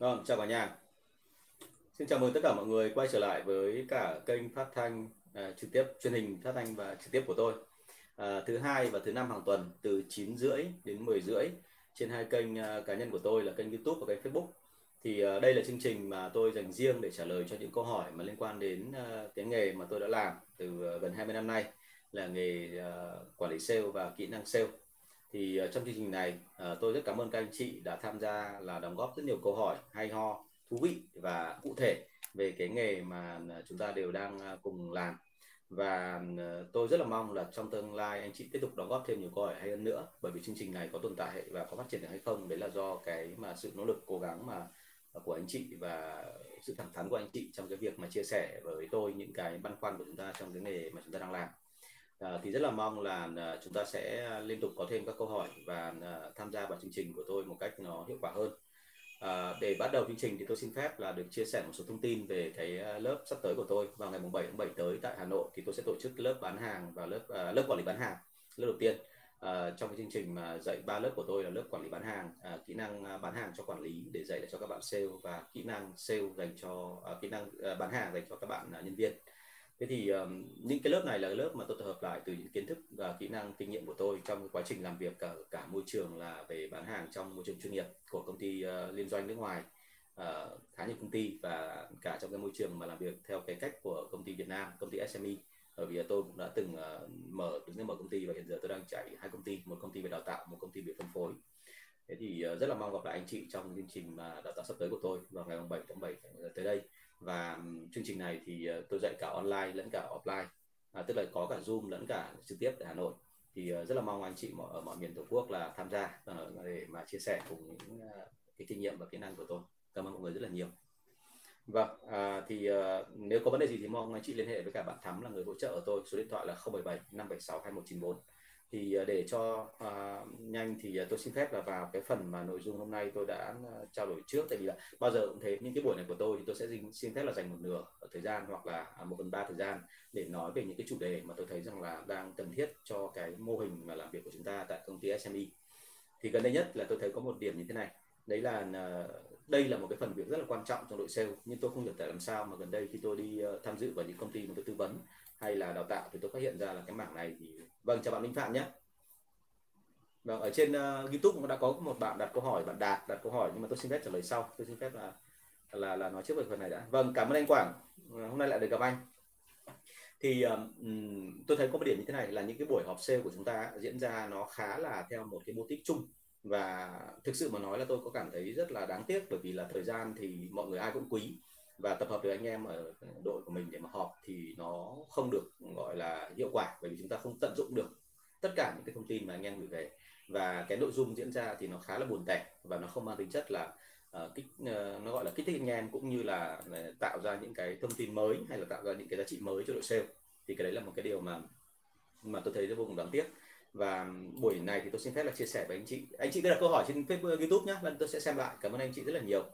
Vâng, chào cả nhà. Xin chào mừng tất cả mọi người quay trở lại với cả kênh phát thanh à, trực tiếp truyền hình phát thanh và trực tiếp của tôi. À, thứ hai và thứ năm hàng tuần từ 9 rưỡi đến 10 rưỡi trên hai kênh à, cá nhân của tôi là kênh YouTube và kênh Facebook. Thì à, đây là chương trình mà tôi dành riêng để trả lời cho những câu hỏi mà liên quan đến à, cái nghề mà tôi đã làm từ à, gần 20 năm nay là nghề à, quản lý sale và kỹ năng sale thì ờ, trong chương trình này ờ, tôi rất cảm ơn các anh chị đã tham gia, là đóng góp rất nhiều câu hỏi, hay ho, thú vị và cụ thể về cái nghề mà ờ, chúng ta đều đang cùng làm. Và tôi rất là mong là trong tương lai anh chị tiếp tục đóng góp thêm nhiều câu hỏi hay hơn nữa, bởi vì chương trình này có tồn tại và có phát triển được hay không, đấy là do cái mà sự nỗ lực, cố gắng mà của anh chị và sự thẳng thắn của anh chị trong cái việc mà chia sẻ với tôi những cái băn khoăn của chúng ta trong cái nghề mà chúng ta đang làm. À, thì rất là mong là à, chúng ta sẽ ờ, liên tục có thêm các câu hỏi và à, tham gia vào chương trình của tôi một cách nó hiệu quả hơn. À, để bắt đầu chương trình thì tôi xin phép là được chia sẻ một số thông tin về cái lớp sắp tới của tôi. Vào ngày 7 tháng 7 tới tại Hà Nội thì tôi sẽ tổ chức lớp bán hàng và lớp à, lớp quản lý bán hàng lớp đầu tiên. À, trong cái chương trình mà dạy ba lớp của tôi là lớp quản lý bán hàng à, kỹ năng bán hàng cho quản lý để dạy cho các bạn sale và kỹ năng sale dành cho à, kỹ năng à, bán hàng dành cho các bạn à, nhân viên thế thì um, những cái lớp này là lớp mà tôi tập hợp lại từ những kiến thức và kỹ năng kinh nghiệm của tôi trong quá trình làm việc cả cả môi trường là về bán hàng trong môi trường chuyên nghiệp của công ty uh, liên doanh nước ngoài uh, khá nhiều công ty và cả trong cái môi trường mà làm việc theo cái cách của công ty Việt Nam công ty SME bởi vì tôi cũng đã từng uh, mở đứng ra mở công ty và hiện giờ tôi đang chạy hai công ty một công ty về đào tạo một công ty về phân phối. Thế thì uh, rất là mong gặp lại anh chị trong chương trình mà đào tạo sắp tới của tôi vào ngày 7 tháng 7 tới đây và ừ, chương trình này thì ờ, tôi dạy cả online lẫn cả offline. À, tức là có cả zoom lẫn cả trực tiếp tại hà nội. Thì ờ, rất là mong anh chị ở mọi miền tổ quốc là tham gia ờ, để mà chia sẻ cùng những cái kinh nghiệm và kỹ năng của tôi. Cảm ơn mọi người rất là nhiều. Vâng à, thì uh, nếu có vấn đề gì thì mong anh chị liên hệ với cả bạn thắm là người hỗ trợ ở tôi. Số điện thoại là 077 576 2194 thì à, để cho uh, nhanh thì à, tôi xin phép là vào cái phần mà nội dung hôm nay tôi đã trao đổi trước. Tại vì là bao giờ cũng thế những cái buổi này của tôi thì tôi sẽ xin xin phép là dành một nửa thời gian hoặc là một phần ba thời gian để nói về những cái chủ đề mà tôi thấy rằng là đang cần thiết cho cái mô hình mà làm việc của chúng ta tại công ty SME thì gần đây nhất là tôi thấy có một điểm như thế này. Đấy là đây là một cái phần việc rất là quan trọng trong đội sale nhưng tôi không hiểu tại làm sao mà gần đây khi tôi đi ờ, tham dự vào những công ty mà tôi tư vấn hay là đào tạo thì tôi phát hiện ra là cái mảng này thì vâng chào bạn Minh Phạm nhé. Vâng ở trên uh, YouTube cũng đã có một bạn đặt câu hỏi bạn Đạt đặt câu hỏi nhưng mà tôi xin phép trả lời sau. Tôi xin phép là là là nói trước về phần này đã. Vâng cảm ơn anh Quảng. Ờ, hôm nay lại được gặp anh. Thì um, tôi thấy có một điểm như thế này là những cái buổi họp sale của chúng ta diễn ra nó khá là theo một cái mô típ chung. Và thực sự mà nói là tôi có cảm thấy rất là đáng tiếc bởi vì là thời gian thì mọi người ai cũng quý và tập hợp được anh em ở đội của mình để mà họp thì nó không được gọi là hiệu quả bởi vì chúng ta không tận dụng được tất cả những cái thông tin mà anh em gửi về. Và cái nội dung diễn ra thì nó khá là buồn tẻ và nó không mang tính chất là uh, kích uh, nó gọi là kích thích anh em cũng như là uh, tạo ra những cái thông tin mới hay là tạo ra những cái giá trị mới cho đội sale. Thì cái đấy là một cái điều mà mà tôi thấy rất vô cùng đáng tiếc. Và buổi này thì tôi xin phép là chia sẻ với anh chị. Anh chị đưa đặt câu hỏi trên Facebook YouTube nhé lần tôi sẽ xem lại. Cảm ơn anh chị rất là nhiều.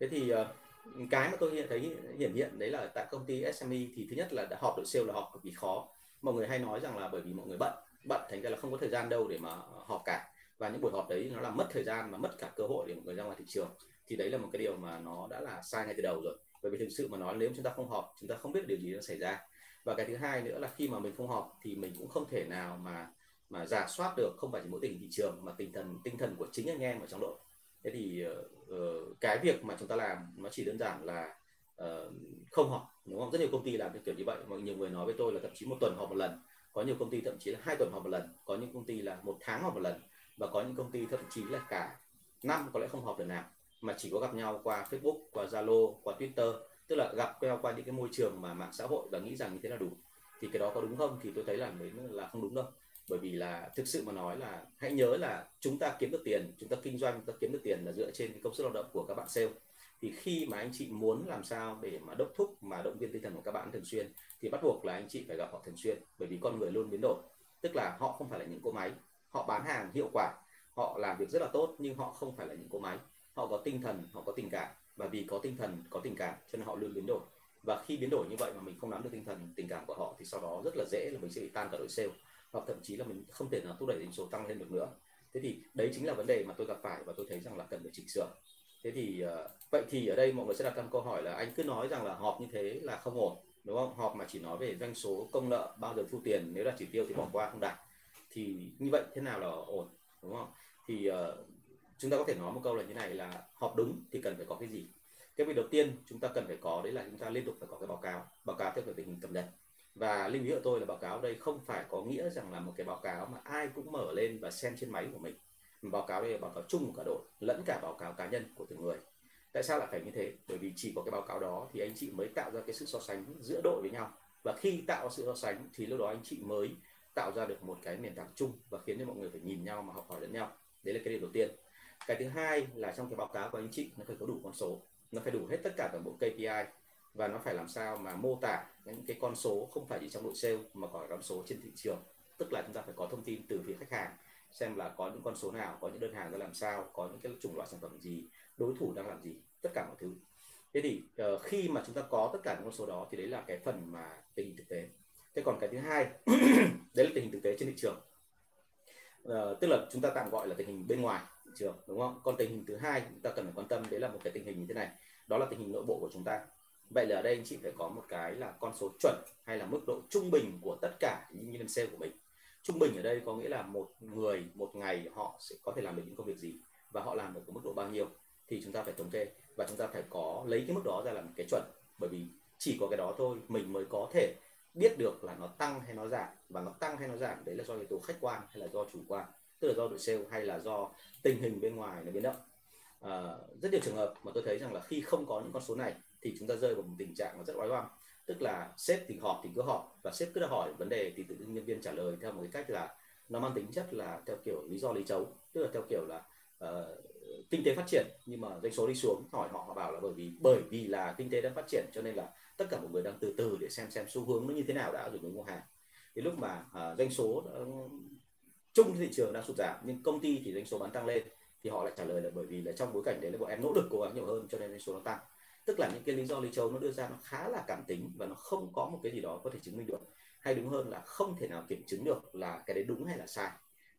Thế thì uh, cái mà tôi hiện thấy hiển hiện đấy là tại công ty SME thì thứ nhất là đã họp đội sale là họp cực kỳ khó. Mọi người hay nói rằng là bởi vì mọi người bận bận thành ra là không có thời gian đâu để mà họp cả. Và những buổi họp đấy nó làm mất thời gian mà mất cả cơ hội để mọi người ra ngoài thị trường. Thì đấy là một cái điều mà nó đã là sai ngay từ đầu rồi. Bởi vì thực sự mà nói, nếu chúng ta không họp, chúng ta không biết điều gì đang xảy ra. Và cái thứ hai nữa là khi mà mình không họp thì mình cũng không thể nào mà mà giả soát được, không phải chỉ mỗi tình thị trường mà tinh thần tinh thần của chính anh em ở trong đội. Thế thì ờ, uh, cái việc mà chúng ta làm nó chỉ đơn giản là uh, không họp đúng không? Rất nhiều công ty làm cái kiểu như vậy. Mọi nhiều người nói với tôi là thậm chí một tuần họp một lần. Có nhiều công ty thậm chí là hai tuần họp một lần. Có những công ty là một tháng họp một lần. Và có những công ty thậm chí là cả năm có lẽ không họp lần nào. Mà chỉ có gặp nhau qua Facebook qua Zalo qua Twitter. Tức là gặp nhau qua những cái môi trường mà mạng xã hội và nghĩ rằng như thế là đủ. Thì cái đó có đúng không? Thì tôi thấy là đấy là không đúng đâu bởi vì là thực sự mà nói là hãy nhớ là chúng ta kiếm được tiền, chúng ta kinh doanh, chúng ta kiếm được tiền là dựa trên cái công sức lao động của các bạn sale. Thì khi mà anh chị muốn làm sao để mà đốc thúc, mà động viên tinh thần của các bạn thường xuyên, thì bắt buộc là anh chị phải gặp họ thường xuyên, bởi vì con người luôn biến đổi. Tức là họ không phải là những cỗ máy, họ bán hàng hiệu quả, họ làm việc rất là tốt, nhưng họ không phải là những cỗ máy. Họ có tinh thần, họ có tình cảm, và vì có tinh thần, có tình cảm cho nên họ luôn biến đổi. Và khi biến đổi như vậy mà mình không nắm được tinh thần, tình cảm của họ, thì sau đó rất là dễ là mình sẽ bị tan cả đội sale hoặc thậm chí là mình không thể nào thúc đẩy doanh số tăng lên được nữa. Thế thì đấy chính là vấn đề mà tôi gặp phải và tôi thấy rằng là cần phải chỉnh sửa. Thế thì uh, vậy thì ở đây mọi người sẽ đặt ra câu hỏi là anh cứ nói rằng là họp như thế là không ổn đúng không? Họp mà chỉ nói về doanh số công nợ bao giờ thu tiền nếu là chỉ tiêu thì bỏ qua không đạt. Thì như vậy thế nào là ổn đúng không? Thì uh, chúng ta có thể nói một câu là như này là họp đúng thì cần phải có cái gì? Cái việc đầu tiên chúng ta cần phải có đấy là chúng ta liên tục phải có cái báo cáo báo cáo theo tình hình cập nhật và lưu ý của tôi là báo cáo đây không phải có nghĩa rằng là một cái báo cáo mà ai cũng mở lên và xem trên máy của mình. Báo cáo đây là báo cáo chung của cả đội, lẫn cả báo cáo cá nhân của từng người. Tại sao lại phải như thế? Bởi vì chỉ có cái báo cáo đó thì anh chị mới tạo ra cái sự so sánh giữa đội với nhau. Và khi tạo sự so sánh thì lúc đó anh chị mới tạo ra được một cái nền tảng chung và khiến cho mọi người phải nhìn nhau mà học hỏi lẫn nhau. Đấy là cái điều đầu tiên. Cái thứ hai là trong cái báo cáo của anh chị, nó phải có đủ con số. Nó phải đủ hết tất cả toàn bộ KPI và nó phải làm sao mà mô tả những cái con số không phải chỉ trong đội sale mà còn con số trên thị trường. Tức là chúng ta phải có thông tin từ phía khách hàng xem là có những con số nào có những đơn hàng ra làm sao có những cái chủng loại sản phẩm gì đối thủ đang làm gì tất cả mọi thứ. Thế thì uh, khi mà chúng ta có tất cả những con số đó thì đấy là cái phần mà tình hình thực tế. Thế còn cái thứ hai đấy là tình hình thực tế trên thị trường. Uh, tức là chúng ta tạm gọi là tình hình bên ngoài thị trường đúng không? Còn tình hình thứ hai chúng ta cần phải quan tâm đấy là một cái tình hình như thế này. Đó là tình hình nội bộ của chúng ta vậy là ở đây anh chị phải có một cái là con số chuẩn hay là mức độ trung bình của tất cả những nhân viên sale của mình. Trung bình ở đây có nghĩa là một người một ngày họ sẽ có thể làm được những công việc gì và họ làm được ở mức độ bao nhiêu thì chúng ta phải thống kê và chúng ta phải có lấy cái mức đó ra làm cái chuẩn. Bởi vì chỉ có cái đó thôi mình mới có thể biết được là nó tăng hay nó giảm và nó tăng hay nó giảm đấy là do yếu tố khách quan hay là do chủ quan tức là do đội sale hay là do tình hình bên ngoài nó biến động. À, rất nhiều trường hợp mà tôi thấy rằng là khi không có những con số này thì chúng ta rơi vào một tình trạng rất oái oăm. Tức là sếp thì họp thì cứ họp và sếp cứ hỏi vấn đề thì tự nhiên nhân viên trả lời theo một cái cách là nó mang tính chất là theo kiểu lý do lý chấu tức là theo kiểu là uh, kinh tế phát triển nhưng mà doanh số đi xuống hỏi họ họ bảo là bởi vì bởi vì là kinh tế đang phát triển cho nên là tất cả mọi người đang từ từ để xem xem xu hướng nó như thế nào đã rồi mới mua hàng. Thì lúc mà uh, doanh số uh, chung thị trường đang sụt giảm nhưng công ty thì doanh số bán tăng lên thì họ lại trả lời là bởi vì là trong bối cảnh đấy là bọn em nỗ lực cố gắng nhiều hơn cho nên doanh số nó tăng tức là những cái lý do lý châu nó đưa ra nó khá là cảm tính và nó không có một cái gì đó có thể chứng minh được. Hay đúng hơn là không thể nào kiểm chứng được là cái đấy đúng hay là sai.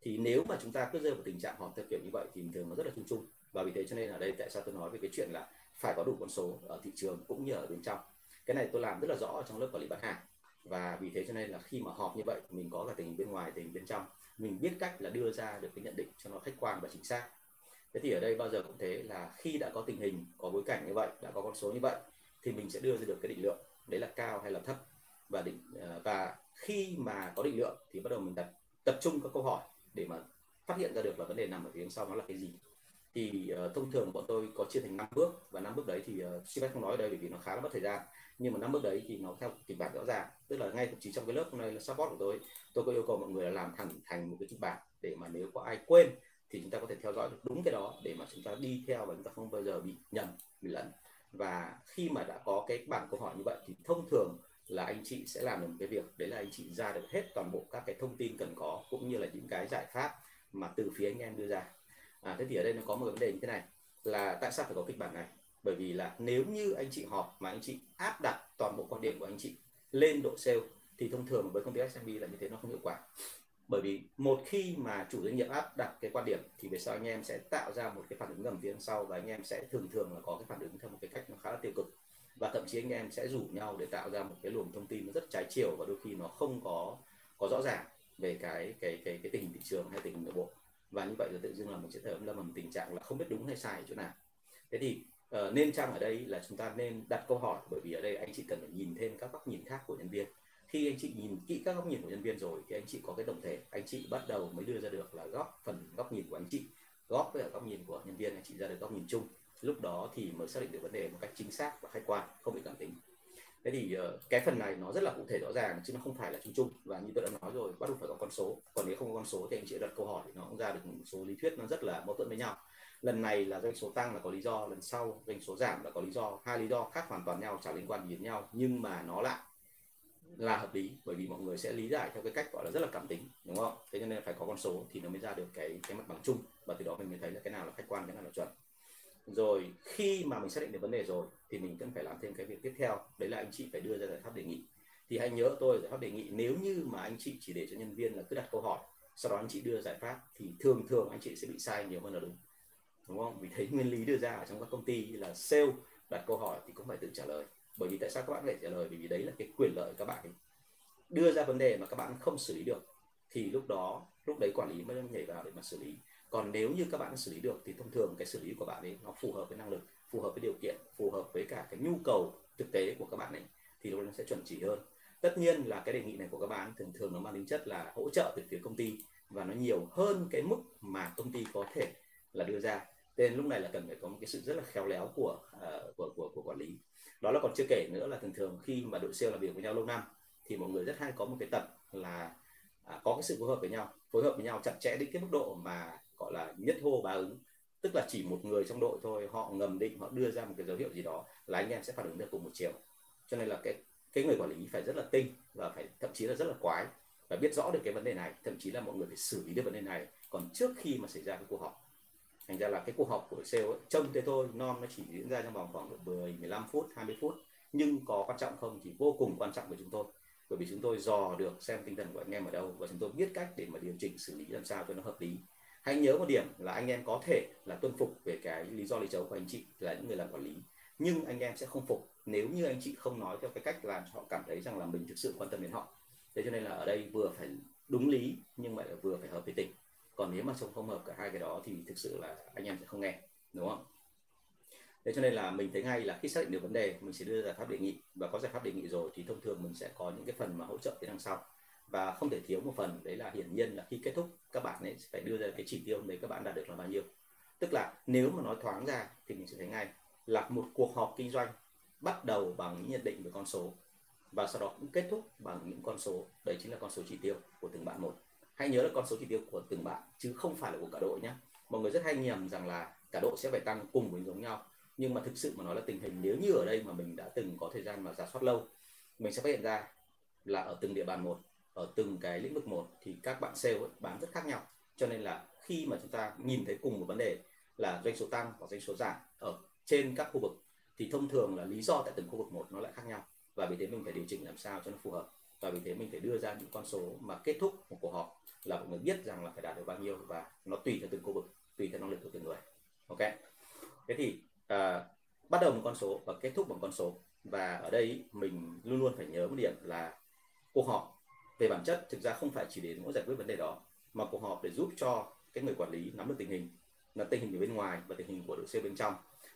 Thì nếu mà chúng ta cứ rơi vào tình trạng họp theo kiểu như vậy thì thường nó rất là chung chung. Và vì thế cho nên ở đây tại sao tôi nói về cái chuyện là phải có đủ con số ở thị trường cũng như ở bên trong. Cái này tôi làm rất là rõ ở trong lớp quản lý bán hàng. Và vì thế cho nên là khi mà họp như vậy, mình có cả tình hình bên ngoài, tình hình bên trong. Mình biết cách là đưa ra được cái nhận định cho nó khách quan và chính xác thế thì ở đây bao giờ cũng thế là khi đã có tình hình có bối cảnh như vậy đã có con số như vậy thì mình sẽ đưa ra được cái định lượng đấy là cao hay là thấp. Và định ờ, và khi mà có định lượng thì bắt đầu mình đặt tập trung các câu hỏi để mà phát hiện ra được là vấn đề nằm ở phía sau nó là cái gì. Thì uh, thông thường bọn tôi có chia thành năm bước và năm bước đấy thì ờ, uh, phép không nói ở đây bởi vì nó khá là mất thời gian. Nhưng mà năm bước đấy thì nó theo kịch bản rõ ràng tức là ngay chỉ trong cái lớp này là support của tôi tôi có yêu cầu mọi người là làm thẳng thành một cái kịch bản để mà nếu có ai quên thì chúng ta có thể theo dõi được đúng cái đó để mà chúng ta đi theo và chúng ta không bao giờ bị nhầm bị lẫn. Và khi mà đã có cái bảng câu hỏi như vậy thì thông thường là anh chị sẽ làm được một cái việc đấy là anh chị ra được hết toàn bộ các cái thông tin cần có cũng như là những cái giải pháp mà từ phía anh em đưa ra. À, thế thì ở đây nó có một vấn đề như thế này là tại sao phải có kịch bản này? Bởi vì là nếu như anh chị họp mà anh chị áp đặt toàn bộ quan điểm của anh chị lên độ sale thì thông thường với công ty SMB là như thế nó không hiệu quả bởi vì một khi mà chủ doanh nghiệp áp đặt cái quan điểm thì về sau anh em sẽ tạo ra một cái phản ứng ngầm phía sau và anh em sẽ thường thường là có cái phản ứng theo một cái cách nó khá là tiêu cực. Và thậm chí anh em sẽ rủ nhau để tạo ra một cái luồng thông tin nó rất trái chiều và đôi khi nó không có có rõ ràng về cái cái cái cái tình hình thị trường hay tình hình nội bộ. Và như vậy là tự dưng là mình sẽ thấy lâm một tình trạng là không biết đúng hay sai ở chỗ nào. Thế thì uh, nên chăng ở đây là chúng ta nên đặt câu hỏi? Bởi vì ở đây anh chị cần phải nhìn thêm các góc nhìn khác của nhân viên khi anh chị nhìn kỹ các góc nhìn của nhân viên rồi, thì anh chị có cái tổng thể. Anh chị bắt đầu mới đưa ra được là góc phần, góc nhìn của anh chị, góp với góc nhìn của nhân viên, anh chị ra được góc nhìn chung. Lúc đó thì mới xác định được vấn đề một cách chính xác và khách quan, không bị cảm tính. Thế thì ờ, cái phần này nó rất là cụ thể rõ ràng, chứ nó không phải là chung chung. Và như tôi đã nói rồi, bắt buộc phải có con số. Còn nếu không có con số thì anh chị đặt câu hỏi thì nó cũng ra được một số lý thuyết nó rất là mâu thuẫn với nhau. Lần này là doanh số tăng là có lý do, lần sau doanh số giảm là có lý do. Hai lý do khác hoàn toàn nhau, chả liên quan gì đến nhau, nhưng mà nó lại là hợp lý, bởi vì mọi người sẽ lý giải theo cái cách gọi là rất là cảm tính, đúng không? Thế cho nên phải có con số thì nó mới ra được cái cái mặt bằng chung, và từ đó mình mới thấy là cái nào là khách quan, cái nào là chuẩn. Rồi, khi mà mình xác định được vấn đề rồi thì mình cần phải làm thêm cái việc tiếp theo, đấy là anh chị phải đưa ra giải pháp đề nghị. Thì hãy nhớ tôi giải pháp đề nghị, nếu như mà anh chị chỉ để cho nhân viên là cứ đặt câu hỏi, sau đó anh chị đưa giải pháp thì thường thường anh chị sẽ bị sai nhiều hơn là đúng đúng không? Vì thấy nguyên lý đưa ra ở trong các công ty là sale, đặt câu hỏi thì cũng phải tự trả lời bởi vì tại sao các bạn phải trả lời? Bởi vì đấy là cái quyền lợi các bạn ấy. đưa ra vấn đề mà các bạn không xử lý được thì lúc đó lúc đấy quản lý mới nhảy vào để mà xử lý. Còn nếu như các bạn xử lý được thì thông thường cái xử lý của bạn ấy nó phù hợp với năng lực phù hợp với điều kiện phù hợp với cả cái nhu cầu thực tế của các bạn ấy thì nó sẽ chuẩn chỉ hơn. Tất nhiên là cái đề nghị này của các bạn thường thường nó mang tính chất là hỗ trợ từ phía công ty và nó nhiều hơn cái mức mà công ty có thể là đưa ra. Nên lúc này là cần phải có một cái sự rất là khéo léo của uh, của, của của quản lý đó là còn chưa kể nữa là thường thường khi mà đội sale làm việc với nhau lâu năm thì mọi người rất hay có một cái tập là à, có cái sự phối hợp với nhau phối hợp với nhau chặt chẽ đến cái mức độ mà gọi là nhất hô bá ứng. Tức là chỉ một người trong đội thôi họ ngầm định họ đưa ra một cái dấu hiệu gì đó là anh em sẽ phản ứng được cùng một chiều. Cho nên là cái cái người quản lý phải rất là tinh và phải thậm chí là rất là quái và biết rõ được cái vấn đề này thậm chí là mọi người phải xử lý được vấn đề này. Còn trước khi mà xảy ra cái cuộc họp thành ra là cái cuộc họp của sale ấy, trông thế thôi non nó chỉ diễn ra trong vòng khoảng 10 15 phút 20 phút. Nhưng có quan trọng không thì vô cùng quan trọng với chúng tôi. Bởi vì chúng tôi dò được xem tinh thần của anh em ở đâu và chúng tôi biết cách để mà điều chỉnh xử lý làm sao cho nó hợp lý. Hãy nhớ một điểm là anh em có thể là tuân phục về cái lý do lý chấu của anh chị là những người làm quản lý. Nhưng anh em sẽ không phục nếu như anh chị không nói theo cái cách làm cho họ cảm thấy rằng là mình thực sự quan tâm đến họ. Thế cho nên là ở đây vừa phải đúng lý nhưng mà vừa phải hợp với tình còn nếu mà không không hợp cả hai cái đó thì thực sự là anh em sẽ không nghe, đúng không? Thế cho nên là mình thấy ngay là khi xác định được vấn đề, mình sẽ đưa giải pháp đề nghị. Và có giải pháp đề nghị rồi thì thông thường mình sẽ có những cái phần mà hỗ trợ đến đằng sau. Và không thể thiếu một phần, đấy là hiển nhiên là khi kết thúc, các bạn ấy phải đưa ra cái chỉ tiêu đấy các bạn đạt được là bao nhiêu. Tức là nếu mà nói thoáng ra thì mình sẽ thấy ngay là một cuộc họp kinh doanh bắt đầu bằng những nhận định về con số. Và sau đó cũng kết thúc bằng những con số, đấy chính là con số chỉ tiêu của từng bạn một hãy nhớ là con số chỉ tiêu của từng bạn chứ không phải là của cả đội nhé mọi người rất hay nhầm rằng là cả đội sẽ phải tăng cùng với giống nhau. Nhưng mà thực sự mà nói là tình hình nếu như ở đây mà mình đã từng có thời gian mà giả soát lâu mình sẽ phát hiện ra là ở từng địa bàn một ở từng cái lĩnh vực một thì các bạn sale ấy, bán rất khác nhau. Cho nên là khi mà chúng ta nhìn thấy cùng một vấn đề là doanh số tăng hoặc doanh số giảm ở trên các khu vực thì thông thường là lý do tại từng khu vực một nó lại khác nhau. Và vì thế mình phải điều chỉnh làm sao cho nó phù hợp và vì thế mình phải đưa ra những con số mà kết thúc một cuộc họp là mọi người biết rằng là phải đạt được bao nhiêu và nó tùy theo từng khu vực tùy theo năng lực của từng người. Ok? Thế thì à, bắt đầu một con số và kết thúc bằng con số. Và ở đây mình luôn luôn phải nhớ một điểm là cuộc họp về bản chất thực ra không phải chỉ để mỗi giải quyết vấn đề đó mà cuộc họp để giúp cho cái người quản lý nắm được tình hình là tình hình ở bên ngoài và tình hình của đội sale bên trong.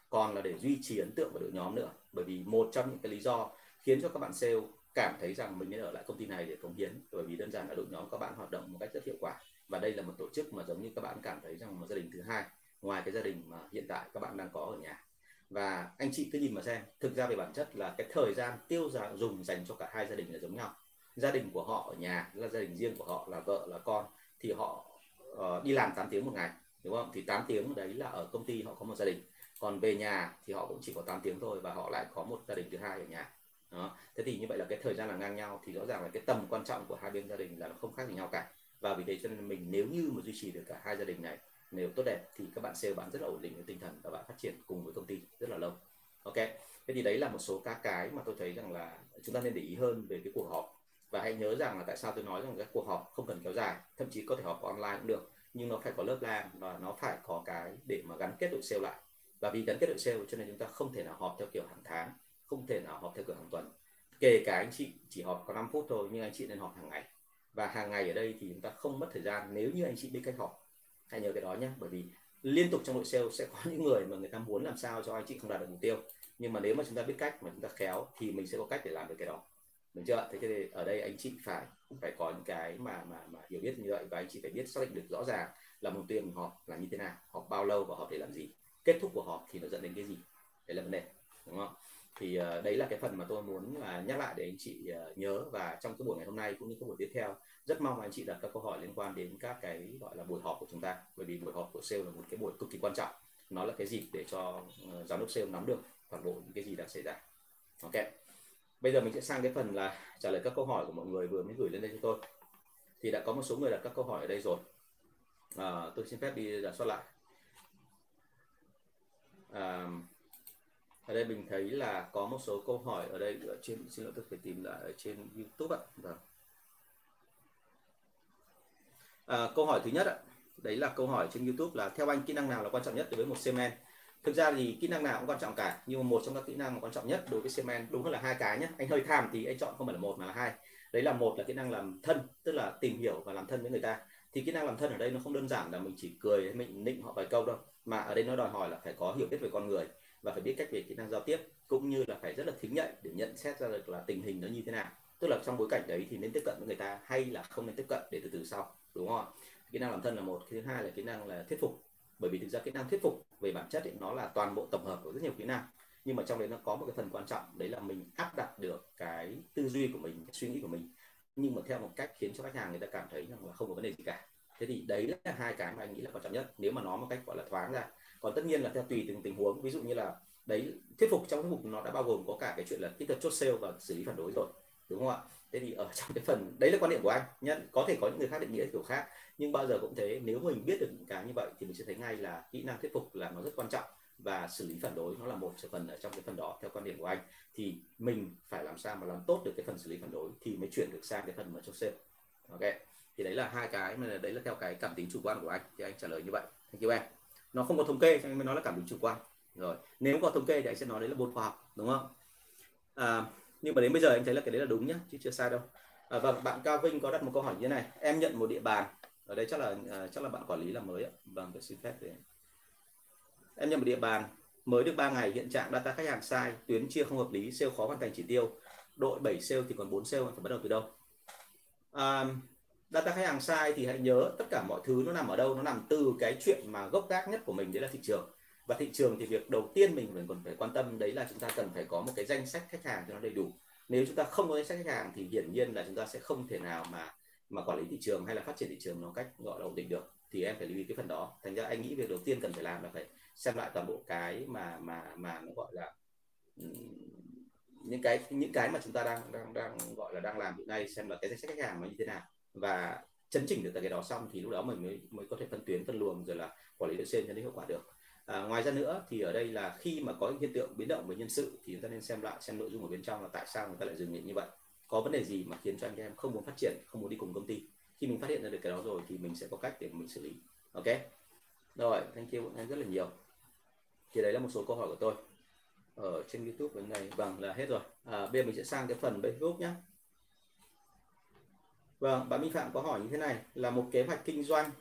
Còn là để duy trì ấn tượng của đội nhóm nữa. Bởi vì một trong những cái lý do khiến cho các bạn sale cảm thấy rằng mình nên ở lại công ty này để cống hiến bởi vì đơn giản là đội nhóm các bạn hoạt động một cách rất hiệu quả. Và đây là một tổ chức mà giống như các bạn cảm thấy rằng một gia đình thứ hai ngoài cái gia đình mà hiện tại các bạn đang có ở nhà. Và anh chị cứ nhìn mà xem thực ra về bản chất là cái thời gian tiêu giá dùng dành cho cả hai gia đình là giống nhau. Gia đình của họ ở nhà là gia đình riêng của họ là vợ là con thì họ uh, đi làm 8 tiếng một ngày đúng không? Thì 8 tiếng đấy là ở công ty họ có một gia đình. Còn về nhà thì họ cũng chỉ có 8 tiếng thôi và họ lại có một gia đình thứ hai ở nhà đó. Thế thì như vậy là cái thời gian là ngang nhau, thì rõ ràng là cái tầm quan trọng của hai bên gia đình là nó không khác gì nhau cả. Và vì thế cho nên mình nếu như mà duy trì được cả hai gia đình này nếu tốt đẹp thì các bạn sale bạn rất là ổn định về tinh thần và bạn phát triển cùng với công ty rất là lâu. Ok. Thế thì đấy là một số các cái mà tôi thấy rằng là chúng ta nên để ý hơn về cái cuộc họp. Và hãy nhớ rằng là tại sao tôi nói rằng các cuộc họp không cần kéo dài, thậm chí có thể họp online cũng được, nhưng nó phải có lớp làm và nó phải có cái để mà gắn kết đội sale lại. Và vì gắn kết đội sale cho nên chúng ta không thể nào họp theo kiểu hàng tháng không thể nào họp theo kiểu hàng tuần. Kể cả anh chị chỉ họp có 5 phút thôi, nhưng anh chị nên họp hàng ngày. Và hàng ngày ở đây thì chúng ta không mất thời gian nếu như anh chị biết cách họp. Hãy nhớ cái đó nhé, bởi vì liên tục trong đội sale sẽ có những người mà người ta muốn làm sao cho anh chị không đạt được mục tiêu. Nhưng mà nếu mà chúng ta biết cách mà chúng ta khéo thì mình sẽ có cách để làm được cái đó. Được chưa? Thế cho nên ở đây anh chị phải phải có những cái mà mà mà hiểu biết như vậy và anh chị phải biết xác định được rõ ràng là mục tiêu mình họp là như thế nào, họp bao lâu và họp để làm gì. Kết thúc của họp thì nó dẫn đến cái gì? Đấy là vấn đề, đúng không? Thì uh, đấy là cái phần mà tôi muốn là nhắc lại để anh chị uh, nhớ. Và trong cái buổi ngày hôm nay cũng như các buổi tiếp theo rất mong anh chị đặt các câu hỏi liên quan đến các cái gọi là buổi họp của chúng ta. Bởi vì buổi họp của sale là một cái buổi cực kỳ quan trọng. Nó là cái dịp để cho uh, giám đốc sale nắm được toàn bộ những cái gì đang xảy ra. Ok. Bây giờ mình sẽ sang cái phần là trả lời các câu hỏi của mọi người vừa mới gửi lên đây cho tôi. Thì đã có một số người đặt các câu hỏi ở đây rồi. À, tôi xin phép đi giả soát lại. À, ở đây mình thấy là có một số câu hỏi ở đây ở trên xin lỗi tôi phải tìm lại ở trên YouTube ạ. Vâng. À, câu hỏi thứ nhất ạ. Đấy là câu hỏi trên YouTube là theo anh kỹ năng nào là quan trọng nhất đối với một semen thực ra thì kỹ năng nào cũng quan trọng cả nhưng mà một trong các kỹ năng quan trọng nhất đối với semen đúng là hai cái nhé anh hơi tham thì anh chọn không phải là một mà là hai. Đấy là một là kỹ năng làm thân tức là tìm hiểu và làm thân với người ta. Thì kỹ năng làm thân ở đây nó không đơn giản là mình chỉ cười hay mình nịnh họ vài câu đâu mà ở đây nó đòi hỏi là phải có hiểu biết về con người và phải biết cách về kỹ năng giao tiếp cũng như là phải rất là thính nhạy để nhận xét ra được là tình hình nó như thế nào. Tức là trong bối cảnh đấy thì nên tiếp cận với người ta hay là không nên tiếp cận để từ từ sau đúng không ạ? Kỹ năng làm thân là một thứ hai là kỹ năng là thuyết phục. Bởi vì thực ra kỹ năng thuyết phục về bản chất ấy, nó là toàn bộ tổng hợp của rất nhiều kỹ năng. Nhưng mà trong đấy nó có một cái phần quan trọng đấy là mình áp đặt được cái tư duy của mình cái suy nghĩ của mình. Nhưng mà theo một cách khiến cho khách hàng người ta cảm thấy rằng là không có vấn đề gì cả. Thế thì đấy là hai cái mà anh nghĩ là quan trọng nhất. Nếu mà nói một cách gọi là thoáng ra còn tất nhiên là theo tùy từng tình huống, ví dụ như là đấy, thuyết phục trong thuyết phục nó đã bao gồm có cả cái chuyện là kỹ thuật chốt sale và xử lý phản đối rồi, đúng không ạ? Thế thì ở trong cái phần, đấy là quan điểm của anh nhé có thể có những người khác định nghĩa kiểu khác, nhưng bao giờ cũng thế, nếu mình biết được những cái như vậy thì mình sẽ thấy ngay là kỹ năng thuyết phục là nó rất quan trọng và xử lý phản đối nó là một phần ở trong cái phần đó, theo quan điểm của anh. Thì mình phải làm sao mà làm tốt được cái phần xử lý phản đối thì mới chuyển được sang cái phần mà chốt sale. Ok, thì đấy là hai cái mà, đấy là theo cái cảm tính chủ quan của anh, thì anh trả lời như vậy. Thank you em nó không có thống kê cho nên mới nói là cảm tính chủ quan. Rồi nếu có thống kê thì anh sẽ nói đấy là môn khoa học đúng không? À, nhưng mà đến bây giờ anh thấy là cái đấy là đúng nhá chứ chưa sai đâu. À, và bạn Cao Vinh có đặt một câu hỏi như thế này. Em nhận một địa bàn ở đây chắc là uh, chắc là bạn quản lý là mới ạ. Vâng tôi xin phép để em nhận một địa bàn mới được 3 ngày hiện trạng data khách hàng sai tuyến chia không hợp lý sale khó hoàn thành chỉ tiêu. Đội 7 sale thì còn 4 sale phải bắt đầu từ đâu? À, data khách hàng sai thì hãy nhớ tất cả mọi thứ nó nằm ở đâu, nó nằm từ cái chuyện mà gốc gác nhất của mình đấy là thị trường. Và thị trường thì việc đầu tiên mình mình còn phải quan tâm đấy là chúng ta cần phải có một cái danh sách khách hàng cho nó đầy đủ. Nếu chúng ta không có danh sách khách hàng thì hiển nhiên là chúng ta sẽ không thể nào mà mà quản lý thị trường hay là phát triển thị trường nó cách, gọi là, ổn định được. Thì em phải lưu ý cái phần đó. Thành ra anh nghĩ việc đầu tiên cần phải làm là phải xem lại toàn bộ cái mà mà mà nó gọi là những cái những cái mà chúng ta đang đang đang gọi là đang làm hiện nay, xem là cái danh sách khách hàng nó như thế nào và chấn chỉnh được cái đó xong thì lúc đó mình mới mới có thể phân tuyến phân luồng rồi là quản lý được trên cho nên hiệu quả được. À, ngoài ra nữa thì ở đây là khi mà có những hiện tượng biến động về nhân sự thì chúng ta nên xem lại xem nội dung ở bên trong là tại sao người ta lại dừng nghỉ như vậy. Có vấn đề gì mà khiến cho anh em không muốn phát triển không muốn đi cùng công ty? Khi mình phát hiện ra được cái đó rồi thì mình sẽ có cách để mình xử lý. Ok? Rồi thank you anh rất là nhiều. Thì đấy là một số câu hỏi của tôi. Ở trên youtube vấn này vâng là hết rồi. À, bây giờ mình sẽ sang cái phần facebook nhé vâng bạn minh phạm có hỏi như thế này, là một kế hoạch kinh doanh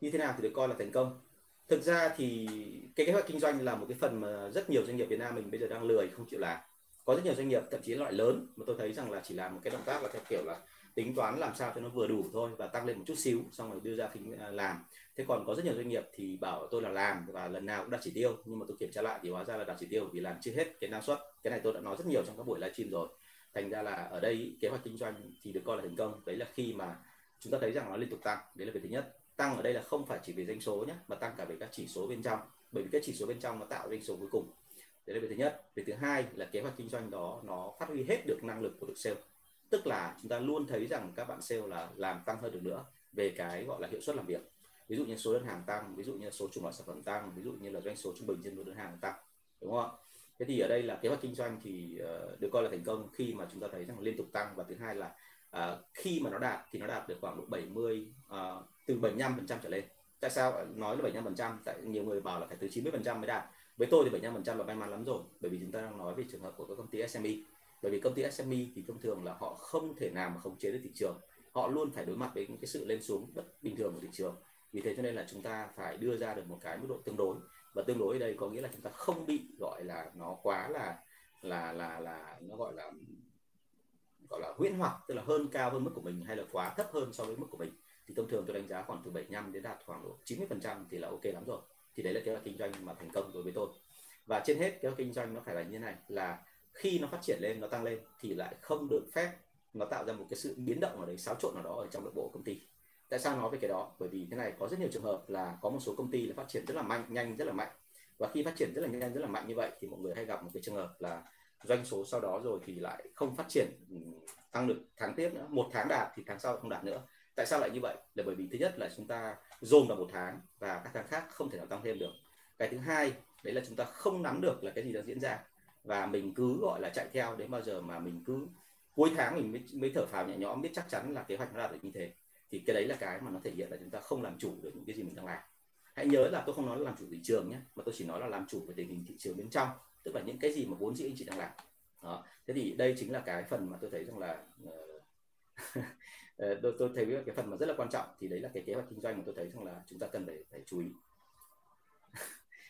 như thế nào thì được coi là thành công? Thực ra thì cái kế hoạch kinh doanh là một cái phần mà rất nhiều doanh nghiệp Việt Nam mình bây giờ đang lười, không chịu làm. Có rất nhiều doanh nghiệp, thậm chí loại lớn, mà tôi thấy rằng là chỉ làm một cái động tác là theo kiểu là tính toán làm sao cho nó vừa đủ thôi và tăng lên một chút xíu, xong rồi đưa ra kinh à, làm. Thế còn có rất nhiều doanh nghiệp thì bảo tôi là làm và lần nào cũng đạt chỉ tiêu, nhưng mà tôi kiểm tra lại thì hóa ra là đạt chỉ tiêu vì làm chưa hết cái năng suất. Cái này tôi đã nói rất nhiều trong các buổi livestream rồi thành ra là ở đây kế hoạch kinh doanh thì được coi là thành công. Đấy là khi mà chúng ta thấy rằng nó liên tục tăng. Đấy là việc thứ nhất. Tăng ở đây là không phải chỉ về doanh số nhé mà tăng cả về các chỉ số bên trong. Bởi vì các chỉ số bên trong nó tạo doanh số cuối cùng. Đấy là việc thứ nhất. Việc thứ hai là kế hoạch kinh doanh đó, nó phát huy hết được năng lực của được sale. Tức là chúng ta luôn thấy rằng các bạn sale là làm tăng hơn được nữa về cái gọi là hiệu suất làm việc. Ví dụ như số đơn hàng tăng, ví dụ như số chủng loại sản phẩm tăng, ví dụ như là doanh số trung bình trên một đơn hàng tăng. Đúng không ạ? Thế thì ở đây là kế hoạch kinh doanh thì uh, được coi là thành công khi mà chúng ta thấy rằng liên tục tăng. Và thứ hai là uh, khi mà nó đạt thì nó đạt được khoảng độ 70 uh, ờ, từ 75 phần trăm trở lên. Tại sao nói là 75 phần trăm? Tại nhiều người bảo là phải từ 90 phần trăm mới đạt. Với tôi thì 75 phần trăm là may mắn lắm rồi. Bởi vì chúng ta đang nói về trường hợp của các công ty SME bởi vì công ty SME thì thông thường là họ không thể nào mà khống chế được thị trường. Họ luôn phải đối mặt với những cái sự lên xuống bất bình thường của thị trường. Vì thế cho nên là chúng ta phải đưa ra được một cái mức độ tương đối và tương đối ở đây có nghĩa là chúng ta không bị gọi là nó quá là là là là nó gọi là gọi là huyễn hoặc, tức là hơn cao hơn mức của mình hay là quá thấp hơn so với mức của mình. Thì thông thường tôi đánh giá khoảng từ 75 đến đạt khoảng độ 90 phần trăm thì là ok lắm rồi. Thì đấy là kế hoạch kinh doanh mà thành công đối với tôi. Và trên hết kế hoạch kinh doanh nó phải là như thế này, là khi nó phát triển lên, nó tăng lên thì lại không được phép nó tạo ra một cái sự biến động ở đấy xáo trộn nào đó ở trong nội bộ công ty tại sao nói về cái đó? Bởi vì thế này có rất nhiều trường hợp là có một số công ty là phát triển rất là mạnh nhanh rất là mạnh. Và khi phát triển rất là nhanh rất là mạnh như vậy thì mọi người hay gặp một cái trường hợp là doanh số sau đó rồi thì lại không phát triển ừ, tăng được tháng tiếp nữa một tháng đạt thì tháng sau không đạt nữa. Tại sao lại như vậy? Là bởi vì thứ nhất là chúng ta dồn vào một tháng và các tháng khác không thể nào tăng thêm được. Cái thứ hai đấy là chúng ta không nắm được là cái gì đang diễn ra. Và mình cứ gọi là chạy theo đến bao giờ mà mình cứ cuối tháng mình mới, mới thở phào nhẹ nhõm biết chắc chắn là kế hoạch nó đạt được như thế thì cái đấy là cái mà nó thể hiện là chúng ta không làm chủ được những cái gì mình đang làm. Hãy nhớ là tôi không nói là làm chủ thị trường nhé mà tôi chỉ nói là làm chủ về tình hình thị trường bên trong tức là những cái gì mà vốn dĩ anh chị đang làm. Đó. thế thì đây chính là cái phần mà tôi thấy rằng là uh, tôi, tôi thấy cái phần mà rất là quan trọng. Thì đấy là cái kế hoạch kinh doanh mà tôi thấy rằng là chúng ta cần phải phải chú ý.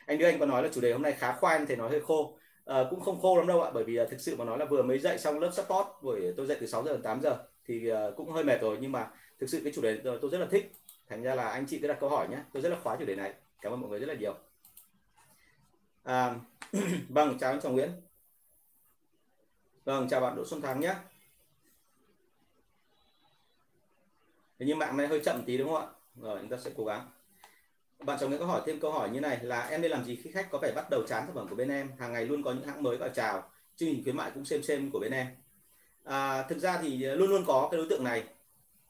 Anh đưa Anh có nói là chủ đề hôm nay khá khoai thì nói hơi khô. À, cũng không khô lắm đâu ạ bởi vì thực sự mà nói là vừa mới dậy xong lớp support buổi tôi dậy từ 6 giờ đến 8 giờ thì uh, cũng hơi mệt rồi. Nhưng mà thực sự cái chủ đề tôi rất là thích. Thành ra là anh chị cứ đặt câu hỏi nhé. Tôi rất là khóa chủ đề này. Cảm ơn mọi người rất là nhiều. À, vâng chào anh chồng Nguyễn. Vâng chào bạn Đỗ Xuân Thắng nhé. Thế nhưng mạng này hơi chậm tí đúng không ạ? Rồi chúng ta sẽ cố gắng. Bạn chồng Nguyễn có hỏi thêm câu hỏi như này là em nên làm gì khi khách có vẻ bắt đầu chán sản phẩm của bên em? Hàng ngày luôn có những hãng mới vào chào. Chương trình khuyến mại cũng xem xem của bên em. À, thực ra thì luôn luôn có cái đối tượng này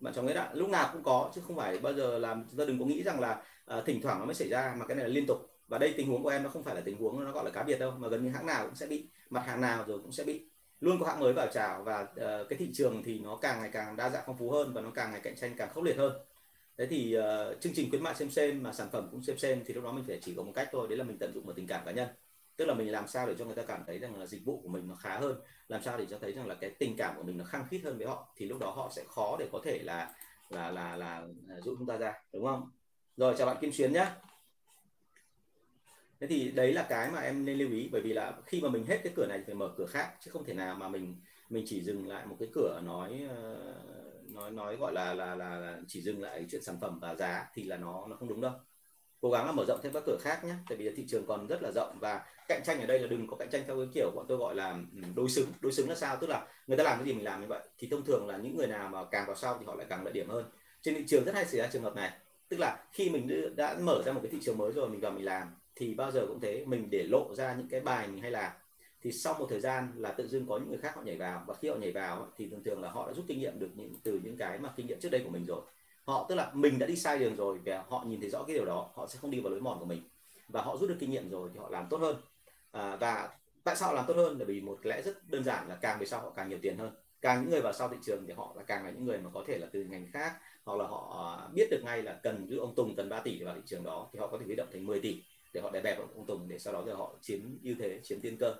bạn chồng Nguyễn ạ lúc nào cũng có chứ không phải bao giờ làm chúng ta đừng có nghĩ rằng là uh, thỉnh thoảng nó mới xảy ra mà cái này là liên tục. Và đây tình huống của em nó không phải là tình huống nó gọi là cá biệt đâu mà gần như hãng nào cũng sẽ bị mặt hàng nào rồi cũng sẽ bị. Luôn có hãng mới vào chào và uh, cái thị trường thì nó càng ngày càng đa dạng phong phú hơn và nó càng ngày cạnh tranh càng khốc liệt hơn. Thế thì uh, chương trình khuyến mại xem xem mà sản phẩm cũng xem xem thì lúc đó mình phải chỉ có một cách thôi đấy là mình tận dụng vào tình cảm cá nhân tức là mình làm sao để cho người ta cảm thấy rằng là dịch vụ của mình nó khá hơn làm sao để cho thấy rằng là cái tình cảm của mình nó khăng khít hơn với họ thì lúc đó họ sẽ khó để có thể là là là là, là giúp chúng ta ra đúng không? Rồi chào bạn Kim Xuyến nhé thế thì đấy là cái mà em nên lưu ý bởi vì là khi mà mình hết cái cửa này thì phải mở cửa khác chứ không thể nào mà mình mình chỉ dừng lại một cái cửa nói ờ, nói nói gọi là là là chỉ dừng lại chuyện sản phẩm và giá thì là nó nó không đúng đâu cố gắng là mở rộng thêm các cửa khác nhé. Tại vì thị trường còn rất là rộng và cạnh tranh ở đây là đừng có cạnh tranh theo cái kiểu bọn tôi gọi là ừ, đối xứng. Đối xứng là sao? Tức là người ta làm cái gì mình làm như vậy. Thì thông thường là những người nào mà càng vào sau thì họ lại càng lợi điểm hơn. Trên thị trường rất hay xảy ra trường hợp này. Tức là khi mình đã mở ra một cái thị trường mới rồi, mình vào mình làm, thì bao giờ cũng thế, mình để lộ ra những cái bài mình hay làm. Thì sau một thời gian là tự dưng có những người khác họ nhảy vào và khi họ nhảy vào thì thường thường là họ đã rút kinh nghiệm được những, từ những cái mà kinh nghiệm trước đây của mình rồi họ tức là mình đã đi sai đường rồi và họ nhìn thấy rõ cái điều đó họ sẽ không đi vào lối mòn của mình. Và họ rút được kinh nghiệm rồi thì họ làm tốt hơn. À, và tại sao họ làm tốt hơn? Là vì một lẽ rất đơn giản là càng về sau họ càng nhiều tiền hơn. Càng những người vào sau thị trường thì họ là càng là những người mà có thể là từ ngành khác hoặc là họ à, biết được ngay là cần giữ ông Tùng cần 3 tỷ để vào thị trường đó thì họ có thể huy động thành 10 tỷ để họ đè bẹp ông Tùng để sau đó thì họ chiếm ưu thế chiếm tiên cơ.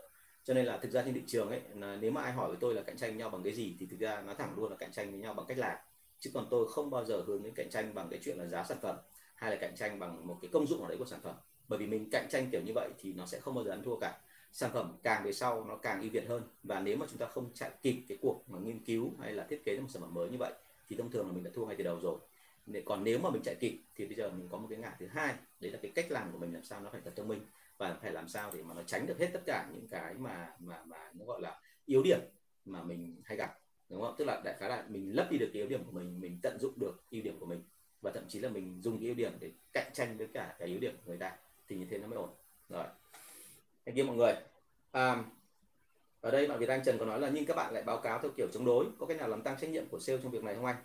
Cho nên là thực ra trên thị trường ấy nếu mà ai hỏi với tôi là cạnh tranh nhau bằng cái gì thì thực ra nói thẳng luôn là cạnh tranh với nhau bằng cách làm chứ còn tôi không bao giờ hướng đến cạnh tranh bằng cái chuyện là giá sản phẩm, hay là cạnh tranh bằng một cái công dụng nào đấy của sản phẩm. Bởi vì mình cạnh tranh kiểu như vậy thì nó sẽ không bao giờ ăn thua cả. Sản phẩm càng về sau nó càng ưu việt hơn. Và nếu mà chúng ta không chạy kịp cái cuộc mà nghiên cứu hay là thiết kế một sản phẩm mới như vậy, thì thông thường là mình đã thua ngay từ đầu rồi. Để còn nếu mà mình chạy kịp thì bây giờ mình có một cái ngã thứ hai, đấy là cái cách làm của mình làm sao nó phải thật thông minh và phải làm sao để mà nó tránh được hết tất cả những cái mà mà mà nó gọi là yếu điểm mà mình hay gặp đúng không? Tức là đại khái là mình lấp đi được cái yếu điểm của mình mình tận dụng được ưu điểm của mình và thậm chí là mình dùng cái ưu điểm để cạnh tranh với cả cái yếu điểm của người ta thì như thế nó mới ổn. Rồi. Anh kia mọi người. À, ở đây bạn Việt Anh Trần có nói là nhưng các bạn lại báo cáo theo kiểu chống đối có cách nào làm tăng trách nhiệm của sale trong việc này không anh?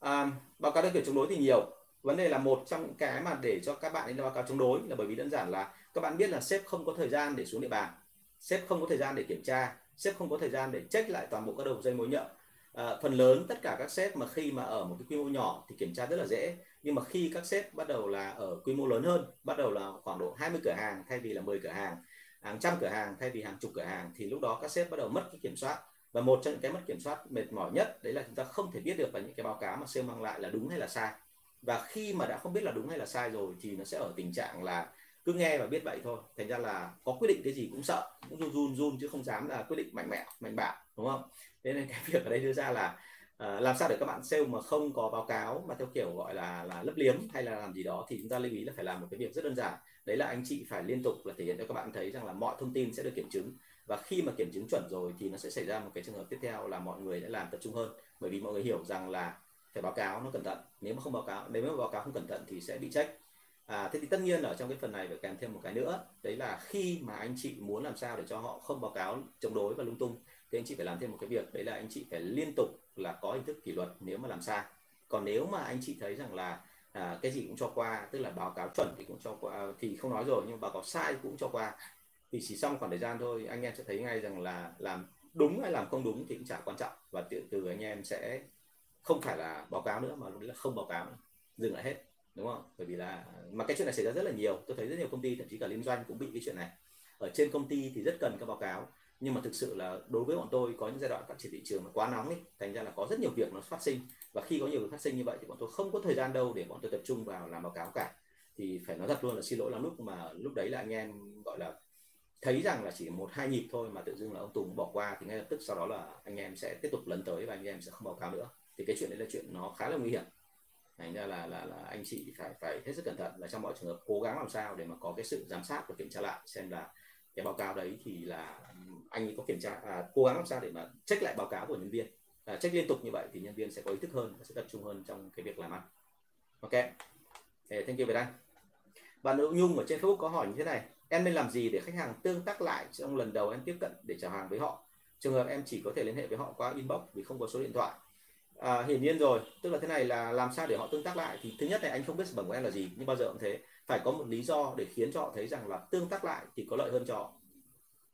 À, báo cáo theo kiểu chống đối thì nhiều. Vấn đề là một trong những cái mà để cho các bạn ấy báo cáo chống đối là bởi vì đơn giản là các bạn biết là sếp không có thời gian để xuống địa bàn sếp không có thời gian để kiểm tra sếp không có thời gian để check lại toàn bộ các đầu dây mối nhợ. À, phần lớn tất cả các sếp mà khi mà ở một cái quy mô nhỏ thì kiểm tra rất là dễ. Nhưng mà khi các sếp bắt đầu là ở quy mô lớn hơn bắt đầu là khoảng độ 20 cửa hàng thay vì là 10 cửa hàng hàng trăm cửa hàng thay vì hàng chục cửa hàng thì lúc đó các sếp bắt đầu mất cái kiểm soát. Và một trong những cái mất kiểm soát mệt mỏi nhất đấy là chúng ta không thể biết được là những cái báo cáo mà sale mang lại là đúng hay là sai. Và khi mà đã không biết là đúng hay là sai rồi thì nó sẽ ở tình trạng là cứ nghe và biết vậy thôi. Thành ra là có quyết định cái gì cũng sợ cũng run run run chứ không dám là quyết định mạnh mẽ mạnh bạo đúng không? Thế nên cái việc ở đây đưa ra là uh, làm sao để các bạn sale mà không có báo cáo mà theo kiểu gọi là là lấp liếm hay là làm gì đó thì chúng ta lưu ý là phải làm một cái việc rất đơn giản. Đấy là anh chị phải liên tục là thể hiện cho các bạn thấy rằng là mọi thông tin sẽ được kiểm chứng. Và khi mà kiểm chứng chuẩn rồi thì nó sẽ xảy ra một cái trường hợp tiếp theo là mọi người sẽ làm tập trung hơn. Bởi vì mọi người hiểu rằng là phải báo cáo nó cẩn thận. Nếu mà không báo cáo nếu mà báo cáo không cẩn thận thì sẽ bị trách à, thế thì tất nhiên ở trong cái phần này phải kèm thêm một cái nữa. Đấy là khi mà anh chị muốn làm sao để cho họ không báo cáo chống đối và lung tung thì anh chị phải làm thêm một cái việc. Đấy là anh chị phải liên tục là có hình thức kỷ luật nếu mà làm sai. Còn nếu mà anh chị thấy rằng là à, cái gì cũng cho qua tức là báo cáo chuẩn thì cũng cho qua thì không nói rồi nhưng báo cáo sai cũng cho qua thì chỉ xong khoảng thời gian thôi anh em sẽ thấy ngay rằng là làm đúng hay làm không đúng thì cũng chả quan trọng. Và từ từ anh em sẽ không phải là báo cáo nữa mà lúc đấy là không báo cáo nữa. dừng lại hết đúng không? Bởi vì là, mà cái chuyện này xảy ra rất là nhiều. Tôi thấy rất nhiều công ty, thậm chí cả liên doanh cũng bị cái chuyện này. Ở trên công ty thì rất cần các báo cáo. Nhưng mà thực sự là đối với bọn tôi, có những giai đoạn phát triển thị trường mà quá nóng ấy, thành ra là có rất nhiều việc nó phát sinh. Và khi có nhiều việc phát sinh như vậy thì bọn tôi không có thời gian đâu để bọn tôi tập trung vào làm báo cáo cả. Thì phải nói thật luôn là xin lỗi là lúc mà, lúc đấy là anh em, gọi là, thấy rằng là chỉ một, hai nhịp thôi mà tự dưng là ông Tùng bỏ qua thì ngay lập tức sau đó là anh em sẽ tiếp tục lấn tới và anh em sẽ không báo cáo nữa. Thì cái chuyện đấy là chuyện nó khá là nguy hiểm thành ra là là là anh chị phải phải hết sức cẩn thận là trong mọi trường hợp cố gắng làm sao để mà có cái sự giám sát và kiểm tra lại xem là cái báo cáo đấy thì là anh ấy có kiểm tra à, cố gắng làm sao để mà check lại báo cáo của nhân viên. À, check liên tục như vậy thì nhân viên sẽ có ý thức hơn và sẽ tập trung hơn trong cái việc làm ăn. Ok. Hey, thank you Việt Anh. Bạn Nữ Nhung ở trên Facebook có hỏi như thế này em nên làm gì để khách hàng tương tác lại trong lần đầu em tiếp cận để trả hàng với họ? Trường hợp em chỉ có thể liên hệ với họ qua inbox vì không có số điện thoại à, hiển nhiên rồi. Tức là thế này là làm sao để họ tương tác lại? Thì thứ nhất này anh không biết sản phẩm của em là gì nhưng bao giờ cũng thế. Phải có một lý do để khiến cho họ thấy rằng là tương tác lại thì có lợi hơn cho họ.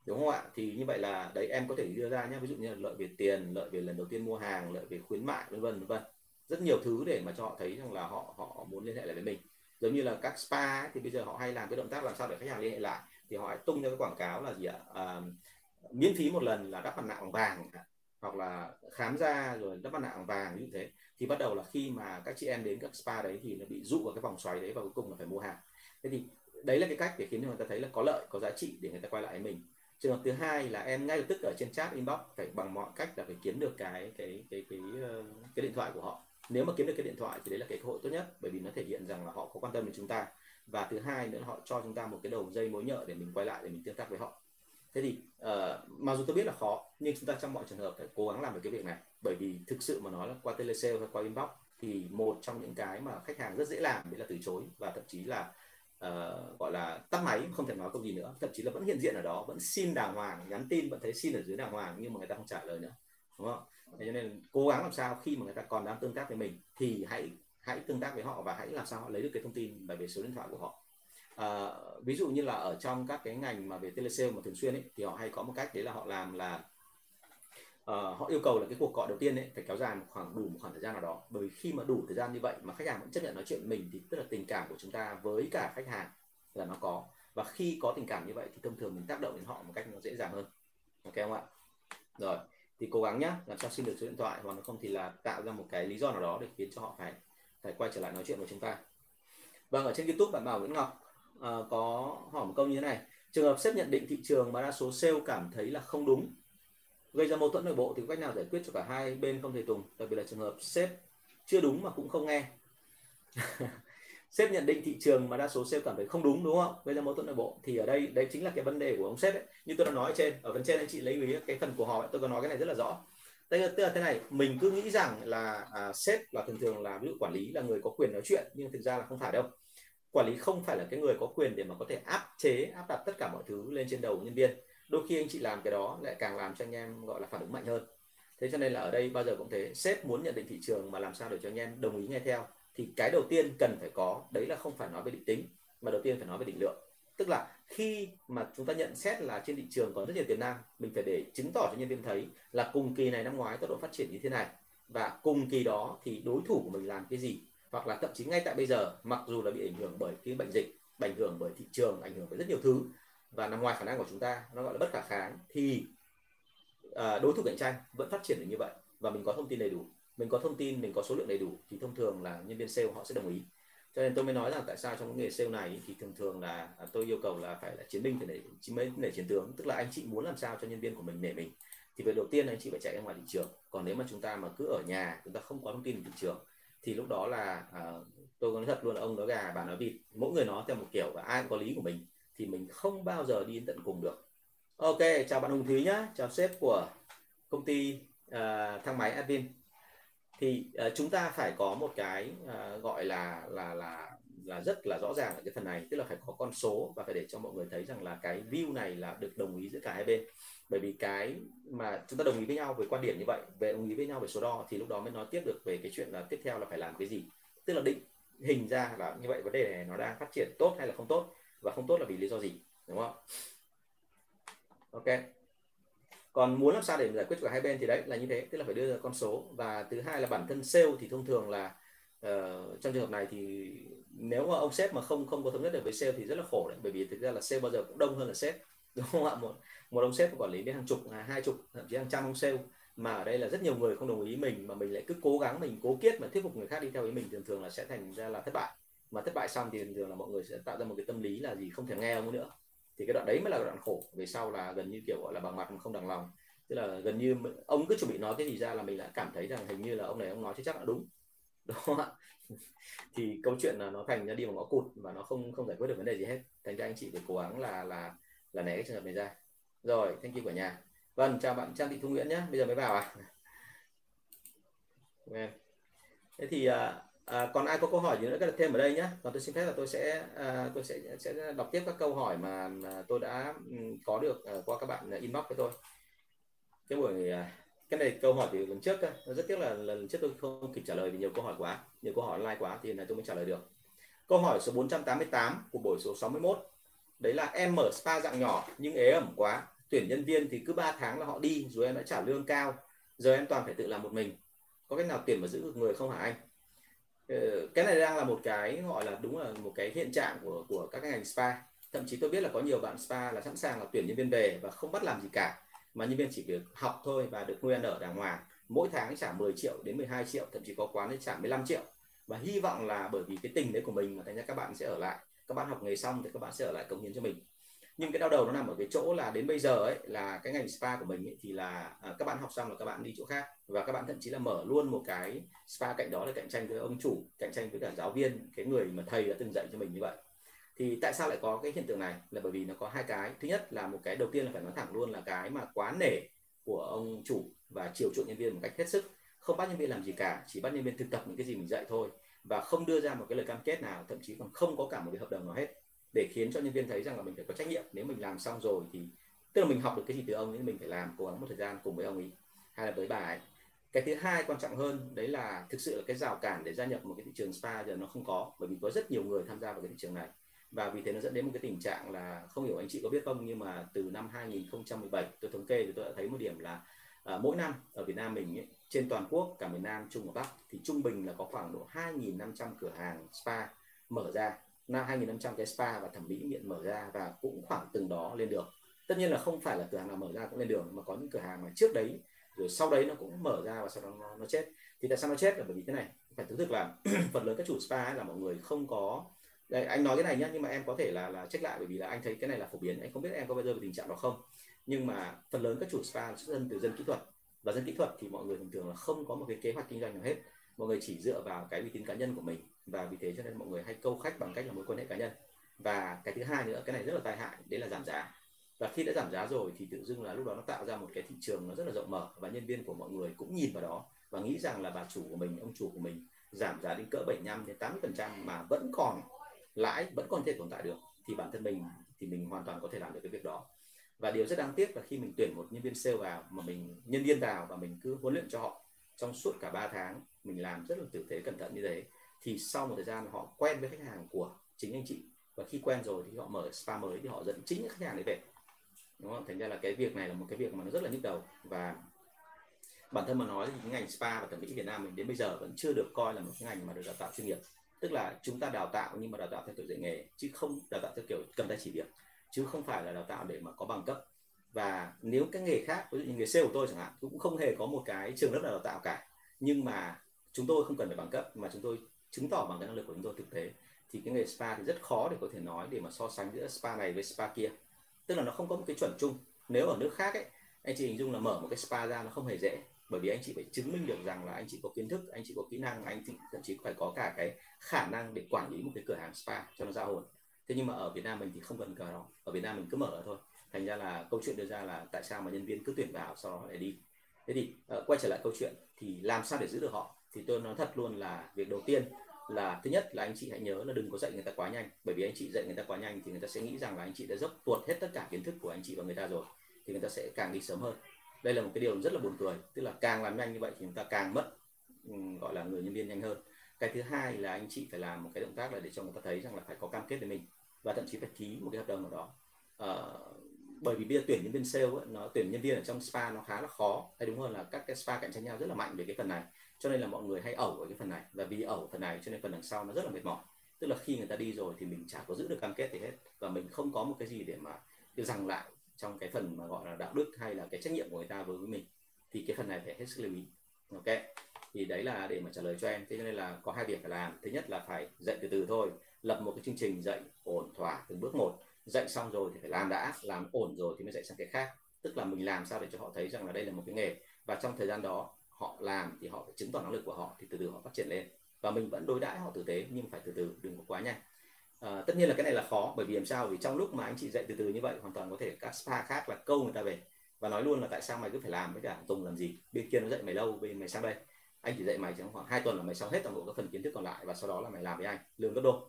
Đúng không ạ? Thì như vậy là đấy em có thể đưa ra nhé ví dụ như là lợi về tiền lợi về lần đầu tiên mua hàng lợi về khuyến mại vân vân vân vân. Rất nhiều thứ để mà cho họ thấy rằng là họ họ muốn liên hệ lại với mình. Giống như là các spa ấy, thì bây giờ họ hay làm cái động tác làm sao để khách hàng liên hệ lại thì họ tung ra cái quảng cáo là gì ạ? À, miễn phí một lần là đắp mặt nạ bằng vàng hoặc là khám da rồi đắp mặt nạ bằng vàng như thế thì bắt đầu là khi mà các chị em đến các spa đấy thì nó bị dụ vào cái vòng xoáy đấy và cuối cùng là phải mua hàng. Thế thì đấy là cái cách để khiến người ta thấy là có lợi có giá trị để người ta quay lại với mình. Trường hợp thứ hai là em ngay lập tức ở trên chat inbox phải bằng mọi cách là phải kiếm được cái cái cái cái cái, cái điện thoại của họ. Nếu mà kiếm được cái điện thoại thì đấy là cái cơ hội tốt nhất bởi vì nó thể hiện rằng là họ có quan tâm đến chúng ta. Và thứ hai nữa là họ cho chúng ta một cái đầu dây mối nhợ để mình quay lại để mình tương tác với họ thế thì uh, mặc dù tôi biết là khó nhưng chúng ta trong mọi trường hợp phải cố gắng làm được cái việc này. Bởi vì thực sự mà nói là qua telesale hay qua inbox thì một trong những cái mà khách hàng rất dễ làm đấy là từ chối và thậm chí là uh, gọi là tắt máy không thể nói câu gì nữa. Thậm chí là vẫn hiện diện ở đó vẫn xin đàng hoàng nhắn tin vẫn thấy xin ở dưới đàng hoàng nhưng mà người ta không trả lời nữa. Đúng không? Thế cho nên cố gắng làm sao khi mà người ta còn đang tương tác với mình thì hãy hãy tương tác với họ và hãy làm sao họ lấy được cái thông tin về số điện thoại của họ à, ví dụ như là ở trong các cái ngành mà về telesale mà thường xuyên ấy, thì họ hay có một cách đấy là họ làm là uh, họ yêu cầu là cái cuộc gọi đầu tiên ấy phải kéo dài một khoảng đủ một khoảng thời gian nào đó. Bởi vì khi mà đủ thời gian như vậy mà khách hàng vẫn chấp nhận nói chuyện mình thì tức là tình cảm của chúng ta với cả khách hàng là nó có. Và khi có tình cảm như vậy thì thông thường mình tác động đến họ một cách nó dễ dàng hơn. Ok không ạ? Rồi thì cố gắng nhá làm sao xin được số điện thoại hoặc không thì là tạo ra một cái lý do nào đó để khiến cho họ phải phải quay trở lại nói chuyện với chúng ta. Vâng ở trên youtube bạn bảo nguyễn ngọc uh, có hỏi một câu như thế này. Trường hợp sếp nhận định thị trường mà đa số sale cảm thấy là không đúng gây ra mâu thuẫn nội bộ thì có cách nào giải quyết cho cả hai bên không thể tùng? Đặc biệt là trường hợp sếp chưa đúng mà cũng không nghe. Sếp nhận định thị trường mà đa số sale cảm thấy không đúng đúng không? Gây ra mâu thuẫn nội bộ. Thì ở đây đấy chính là cái vấn đề của ông sếp ấy. Như tôi đã nói ở trên ở phần trên anh chị lấy ý cái phần của họ tôi có nói cái này rất là rõ. Đây tức là thế này mình cứ nghĩ rằng là à, sếp là thường thường là ví dụ quản lý là người có quyền nói chuyện nhưng thực ra là không phải đâu quản lý không phải là cái người có quyền để mà có thể áp chế, áp đặt tất cả mọi thứ lên trên đầu nhân viên. Đôi khi anh chị làm cái đó lại càng làm cho anh em gọi là phản ứng mạnh hơn. Thế cho nên là ở đây bao giờ cũng thế. Sếp muốn nhận định thị trường mà làm sao để cho anh em đồng ý nghe theo, thì cái đầu tiên cần phải có, đấy là không phải nói về định tính, mà đầu tiên phải nói về định lượng. Tức là khi mà chúng ta nhận xét là trên thị trường còn rất nhiều tiềm năng, mình phải để chứng tỏ cho nhân viên thấy là cùng kỳ này năm ngoái tốc độ phát triển như thế này. Và cùng kỳ đó thì đối thủ của mình làm cái gì? Hoặc là thậm chí ngay tại bây giờ mặc dù là bị ảnh hưởng bởi cái bệnh dịch ảnh hưởng bởi thị trường ảnh hưởng bởi rất nhiều thứ và nằm ngoài khả năng của chúng ta nó gọi là bất khả kháng thì à, đối thủ cạnh tranh vẫn phát triển được như vậy và mình có thông tin đầy đủ. Mình có thông tin mình có số lượng đầy đủ thì thông thường là nhân viên sale họ sẽ đồng ý. Cho nên tôi mới nói rằng tại sao trong cái nghề sale này thì thường thường là à, tôi yêu cầu là phải là chiến binh phải để chiến mới để chiến tướng. Tức là anh chị muốn làm sao cho nhân viên của mình nể mình. Thì việc đầu tiên anh chị phải chạy ra ngoài thị trường. Còn nếu mà chúng ta mà cứ ở nhà chúng ta không có thông tin về thị trường thì lúc đó là uh, tôi nói thật luôn là ông nói gà bà nói vịt mỗi người nói theo một kiểu và ai cũng có lý của mình thì mình không bao giờ đi đến tận cùng được. Ok chào bạn hùng thúy nhá chào sếp của công ty uh, thang máy advin. Thì uh, chúng ta phải có một cái uh, gọi là là là là rất là rõ ràng ở cái phần này, tức là phải có con số và phải để cho mọi người thấy rằng là cái view này là được đồng ý giữa cả hai bên. Bởi vì cái mà chúng ta đồng ý với nhau về quan điểm như vậy, về đồng ý với nhau về số đo thì lúc đó mới nói tiếp được về cái chuyện là tiếp theo là phải làm cái gì. Tức là định hình ra là như vậy, vấn đề này nó đang phát triển tốt hay là không tốt, và không tốt là vì lý do gì, đúng không? Ok. Còn muốn làm sao để giải quyết cho cả hai bên thì đấy, là như thế, tức là phải đưa ra con số. Và thứ hai là bản thân sale thì thông thường là uh, trong trường hợp này thì nếu mà ông sếp mà không không có thống nhất được với sale thì rất là khổ đấy bởi vì thực ra là sale bao giờ cũng đông hơn là sếp đúng không ạ? Một một ông sếp quản lý đến hàng chục à, hai chục thậm chí hàng trăm ông sale mà ở đây là rất nhiều người không đồng ý mình mà mình lại cứ cố gắng mình cố kiết mà thuyết phục người khác đi theo ý mình thường thường là sẽ thành ra là thất bại. Mà thất bại xong thì thường thường là mọi người sẽ tạo ra một cái tâm lý là gì? Không thể nghe ông nữa. Thì cái đoạn đấy mới là đoạn khổ về sau là gần như kiểu gọi là bằng mặt mà không bằng lòng. Tức là gần như ông cứ chuẩn bị nói cái gì ra là mình lại cảm thấy rằng hình như là ông này ông nói chứ chắc là đúng đúng không ạ? Thì câu chuyện là nó thành ra đi vào ngõ cụt và nó không không giải quyết được vấn đề gì hết. Thành ra anh chị phải cố gắng là là là né cái trường hợp này ra. Rồi thank you cả nhà. Vâng chào bạn trang thị thu nguyễn nhé bây giờ mới vào à thế thì à, à, còn ai có câu hỏi gì nữa có thêm ở đây nhé còn tôi xin phép là tôi sẽ à, tôi sẽ sẽ đọc tiếp các câu hỏi mà, mà tôi đã ừ, có được à, qua các bạn inbox với tôi. Cái buổi à, cái này câu hỏi thì lần trước rất tiếc là lần trước tôi không kịp trả lời vì nhiều câu hỏi quá, nhiều câu hỏi online quá, thì này tôi mới trả lời được. Câu hỏi số 488 của buổi số 61 đấy là em mở spa dạng nhỏ nhưng ế ẩm quá. Tuyển nhân viên thì cứ 3 tháng là họ đi, rồi em đã trả lương cao. Giờ em toàn phải tự làm một mình. Có cách nào tuyển và giữ được người không hả anh? Ờ, cái này đang là một cái gọi là đúng là một cái hiện trạng của của các ngành spa. Thậm chí tôi biết là có nhiều bạn spa là sẵn sàng là tuyển nhân viên về và không bắt làm gì cả mà nhân viên chỉ việc học thôi và được nuôi ăn ở đàng hoàng. Mỗi tháng trả 10 triệu đến 12 triệu thậm chí có quán thì trả 15 triệu. Và hy vọng là bởi vì cái tình đấy của mình mà thành ra các bạn sẽ ở lại. Các bạn học nghề xong thì các bạn sẽ ở lại cống hiến cho mình. Nhưng cái đau đầu nó nằm ở cái chỗ là đến bây giờ ấy là cái ngành spa của mình ấy, thì là à, các bạn học xong là các bạn đi chỗ khác. Và các bạn thậm chí là mở luôn một cái spa cạnh đó để cạnh tranh với ông chủ cạnh tranh với cả giáo viên cái người mà thầy đã từng dạy cho mình như vậy thì tại sao lại có cái hiện tượng này? Là bởi vì nó có hai cái. Thứ nhất là một cái đầu tiên là phải nói thẳng luôn là cái mà quá nể của ông chủ và chiều chuộng nhân viên một cách hết sức. Không bắt nhân viên làm gì cả, chỉ bắt nhân viên thực tập những cái gì mình dạy thôi và không đưa ra một cái lời cam kết nào, thậm chí còn không có cả một cái hợp đồng nào hết để khiến cho nhân viên thấy rằng là mình phải có trách nhiệm. Nếu mình làm xong rồi thì, tức là mình học được cái gì từ ông ấy mình phải làm, cố gắng một thời gian cùng với ông ấy, hay là với bà ấy. Cái thứ hai quan trọng hơn, đấy là thực sự là cái rào cản để gia nhập một cái thị trường spa giờ nó không có, bởi vì có rất nhiều người tham gia vào cái thị trường này và vì thế nó dẫn đến một cái tình trạng là không hiểu anh chị có biết không nhưng mà từ năm 2017 tôi thống kê thì tôi đã thấy một điểm là à, mỗi năm ở Việt Nam mình ấy, trên toàn quốc cả miền Nam Trung và Bắc thì trung bình là có khoảng độ 2.500 cửa hàng spa mở ra. Năm 2.500 cái spa và thẩm mỹ viện mở ra và cũng khoảng từng đó lên đường. Tất nhiên là không phải là cửa hàng nào mở ra cũng lên đường mà có những cửa hàng mà trước đấy rồi sau đấy nó cũng mở ra và sau đó nó, nó chết. Thì tại sao nó chết? Là bởi vì thế này phải thú thực là phần lớn các chủ spa ấy là mọi người không có đây, anh nói cái này nhá nhưng mà em có thể là là check lại bởi vì là anh thấy cái này là phổ biến anh không biết em có bao giờ bị tình trạng đó không. Nhưng mà phần lớn các chủ spa xuất thân từ dân kỹ thuật và dân kỹ thuật thì mọi người thường thường là không có một cái kế hoạch kinh doanh nào hết. Mọi người chỉ dựa vào cái uy tín cá nhân của mình và vì thế cho nên mọi người hay câu khách bằng cách là mối quan hệ cá nhân. Và cái thứ hai nữa cái này rất là tai hại đấy là giảm giá. Và khi đã giảm giá rồi thì tự dưng là lúc đó nó tạo ra một cái thị trường nó rất là rộng mở và nhân viên của mọi người cũng nhìn vào đó và nghĩ rằng là bà chủ của mình ông chủ của mình giảm giá đến cỡ 75 đến 80 phần trăm mà vẫn còn lãi vẫn còn thể tồn tại được, thì bản thân mình thì mình hoàn toàn có thể làm được cái việc đó. Và điều rất đáng tiếc là khi mình tuyển một nhân viên sale vào mà mình, nhân viên vào và mình cứ huấn luyện cho họ trong suốt cả 3 tháng, mình làm rất là tử tế cẩn thận như thế, thì sau một thời gian họ quen với khách hàng của chính anh chị. Và khi quen rồi thì họ mở spa mới thì họ dẫn chính khách hàng đấy về. Đúng không? Thành ra là cái việc này là một cái việc mà nó rất là nhức đầu. Và bản thân mà nói thì cái ngành spa và thẩm mỹ Việt Nam mình đến bây giờ vẫn chưa được coi là một cái ngành mà được đào tạo chuyên nghiệp tức là chúng ta đào tạo nhưng mà đào tạo theo kiểu dạy nghề, chứ không đào tạo theo kiểu cầm tay chỉ việc. Chứ không phải là đào tạo để mà có bằng cấp. Và nếu cái nghề khác, ví dụ như nghề sale của tôi chẳng hạn, cũng không hề có một cái trường lớp nào đào tạo cả. Nhưng mà chúng tôi không cần phải bằng cấp, mà chúng tôi chứng tỏ bằng cái năng lực của chúng tôi thực tế. Thì cái nghề spa thì rất khó để có thể nói để mà so sánh giữa spa này với spa kia. Tức là nó không có một cái chuẩn chung. Nếu ở nước khác ấy, anh chị hình dung là mở một cái spa ra nó không hề dễ bởi vì anh chị phải chứng minh được rằng là anh chị có kiến thức anh chị có kỹ năng anh chị thậm chí phải có cả cái khả năng để quản lý một cái cửa hàng spa cho nó ra hồn thế nhưng mà ở Việt Nam mình thì không cần cờ đó ở Việt Nam mình cứ mở thôi. Thành ra là câu chuyện đưa ra là tại sao mà nhân viên cứ tuyển vào sau đó lại đi. Thế thì uh, quay trở lại câu chuyện thì làm sao để giữ được họ? Thì tôi nói thật luôn là việc đầu tiên là thứ nhất là anh chị hãy nhớ là đừng có dạy người ta quá nhanh. Bởi vì anh chị dạy người ta quá nhanh thì người ta sẽ nghĩ rằng là anh chị đã dốc tuột hết tất cả kiến thức của anh chị và người ta rồi thì người ta sẽ càng đi sớm hơn đây là một cái điều rất là buồn cười tức là càng làm nhanh như vậy thì chúng ta càng mất ừ, gọi là người nhân viên nhanh hơn. Cái thứ hai là anh chị phải làm một cái động tác là để cho người ta thấy rằng là phải có cam kết với mình và thậm chí phải ký một cái hợp đồng nào đó. À, bởi vì bây giờ tuyển nhân viên sale ấy, nó tuyển nhân viên ở trong spa nó khá là khó. Hay đúng hơn là các cái spa cạnh tranh nhau rất là mạnh về cái phần này. Cho nên là mọi người hay ẩu ở cái phần này. Và vì ẩu phần này cho nên phần đằng sau nó rất là mệt mỏi. Tức là khi người ta đi rồi thì mình chả có giữ được cam kết gì hết. Và mình không có một cái gì để mà để rằng lại trong cái phần mà gọi là đạo đức hay là cái trách nhiệm của người ta với mình, thì cái phần này phải hết sức lưu ý. Ok, thì đấy là để mà trả lời cho em. Thế cho nên là có hai việc phải làm. Thứ nhất là phải dạy từ từ thôi, lập một cái chương trình dạy ổn thỏa từng bước một. Dạy xong rồi thì phải làm đã, làm ổn rồi thì mới dạy sang cái khác. Tức là mình làm sao để cho họ thấy rằng là đây là một cái nghề. Và trong thời gian đó, họ làm thì họ phải chứng tỏ năng lực của họ, thì từ từ họ phát triển lên. Và mình vẫn đối đãi họ tử tế, nhưng phải từ từ, đừng có quá nhanh à, tất nhiên là cái này là khó bởi vì làm sao? Vì trong lúc mà anh chị dạy từ từ như vậy hoàn toàn có thể các spa khác là câu người ta về. Và nói luôn là tại sao mày cứ phải làm với cả tùng làm gì? Bên kia nó dạy mày lâu bên mày sang đây. Anh chỉ dạy mày trong khoảng 2 tuần là mày xong hết toàn bộ các phần kiến thức còn lại và sau đó là mày làm với anh lương gấp đôi.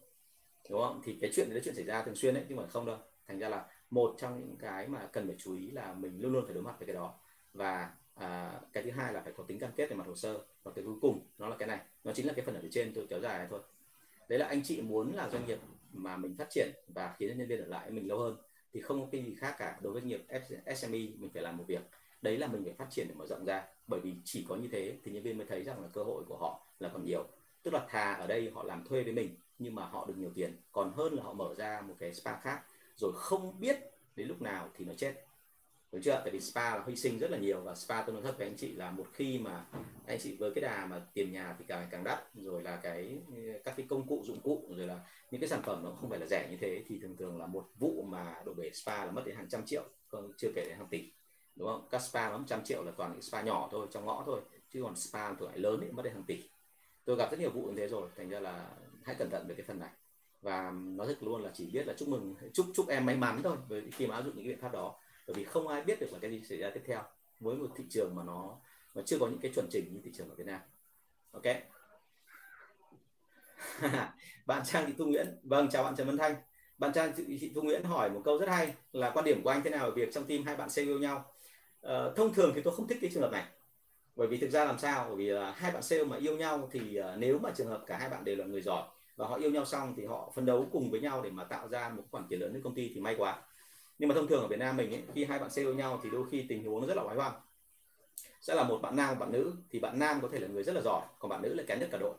Đúng không? Thì cái chuyện đấy là chuyện xảy ra thường xuyên đấy nhưng mà không đâu. Thành ra là một trong những cái mà cần phải chú ý là mình luôn luôn phải đối mặt với cái đó. Và à, cái thứ hai là phải có tính cam kết về mặt hồ sơ. Và cái cuối cùng nó là cái này. Nó chính là cái phần ở phía trên tôi kéo dài này thôi. Đấy là anh chị muốn là doanh nghiệp mà mình phát triển và khiến nhân viên ở lại mình lâu hơn thì không có cái gì khác cả đối với nghiệp SME mình phải làm một việc. Đấy là mình phải phát triển để mở rộng ra. Bởi vì chỉ có như thế thì nhân viên mới thấy rằng là cơ hội của họ là còn nhiều. Tức là thà ở đây họ làm thuê với mình nhưng mà họ được nhiều tiền. Còn hơn là họ mở ra một cái spa khác. Rồi không biết đến lúc nào thì nó chết được chưa? Tại vì spa là hy sinh rất là nhiều và spa tôi nói thật với anh chị là một khi mà anh chị với cái đà mà tiền nhà thì càng càng đắt, rồi là cái, các cái công cụ dụng cụ, rồi là những cái sản phẩm nó không phải là rẻ như thế thì thường thường là một vụ mà đổ bể spa là mất đến hàng trăm triệu, không, chưa kể đến hàng tỷ. Đúng không? Các spa nó trăm triệu là toàn những spa nhỏ thôi, trong ngõ thôi, chứ còn spa thuộc lại lớn ấy, mất đến hàng tỷ. Tôi gặp rất nhiều vụ như thế rồi, thành ra là hãy cẩn thận về cái phần này. Và nói thật luôn là chỉ biết là chúc mừng, chúc chúc em may mắn thôi, với khi mà áp dụng những cái biện pháp đó bởi vì không ai biết được là cái gì xảy ra tiếp theo với một thị trường mà nó mà chưa có những cái chuẩn chỉnh như thị trường ở Việt Nam. Ok? Bạn Trang Thị Thu Nguyễn. Vâng chào bạn Trần Văn Thanh. Bạn Trang Thị Thu Nguyễn hỏi một câu rất hay là quan điểm của anh thế nào về việc trong team hai bạn sale yêu nhau? Ờ, thông thường thì tôi không thích cái trường hợp này. Bởi vì thực ra làm sao? Bởi vì là hai bạn sale mà yêu nhau thì ờ, nếu mà trường hợp cả hai bạn đều là người giỏi và họ yêu nhau xong thì họ phấn đấu cùng với nhau để mà tạo ra một khoản tiền lớn cho công ty thì may quá nhưng mà thông thường ở Việt Nam mình ấy, khi hai bạn sale yêu nhau thì đôi khi tình huống nó rất là oái hoang sẽ là một bạn nam một bạn nữ thì bạn nam có thể là người rất là giỏi còn bạn nữ lại kém nhất cả đội.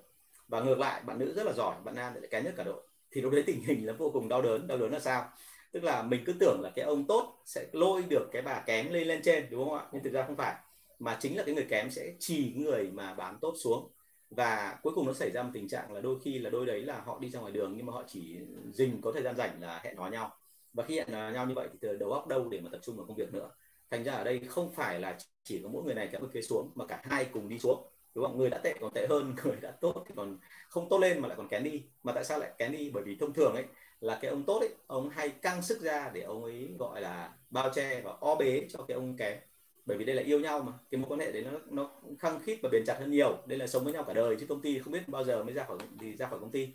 Và ngược lại bạn nữ rất là giỏi bạn nam lại kém nhất cả đội. Thì lúc đấy tình hình là vô cùng đau đớn. Đau đớn là sao? Tức là mình cứ tưởng là cái ông tốt sẽ lôi được cái bà kém lên lên trên đúng không ạ? Nhưng thực ra không phải. Mà chính là cái người kém sẽ trì người mà bán tốt xuống. Và cuối cùng nó xảy ra một tình trạng là đôi khi là đôi đấy là họ đi ra ngoài đường nhưng mà họ chỉ dình có thời gian rảnh là hẹn hò nhau và khi hẹn là nhau như vậy thì từ đầu óc đâu để mà tập trung vào công việc nữa. Thành ra ở đây không phải là chỉ có mỗi người này kéo người kia xuống, mà cả hai cùng đi xuống. Đúng không? Người đã tệ còn tệ hơn, người đã tốt thì còn không tốt lên mà lại còn kém đi. Mà tại sao lại kém đi? Bởi vì thông thường ấy, là cái ông tốt ấy, ông hay căng sức ra để ông ấy gọi là bao che và o bế cho cái ông kém. Bởi vì đây là yêu nhau mà. Cái mối quan hệ đấy nó nó khăng khít và bền chặt hơn nhiều. Đây là sống với nhau cả đời chứ công ty không biết bao giờ mới ra khỏi, thì ra khỏi công ty.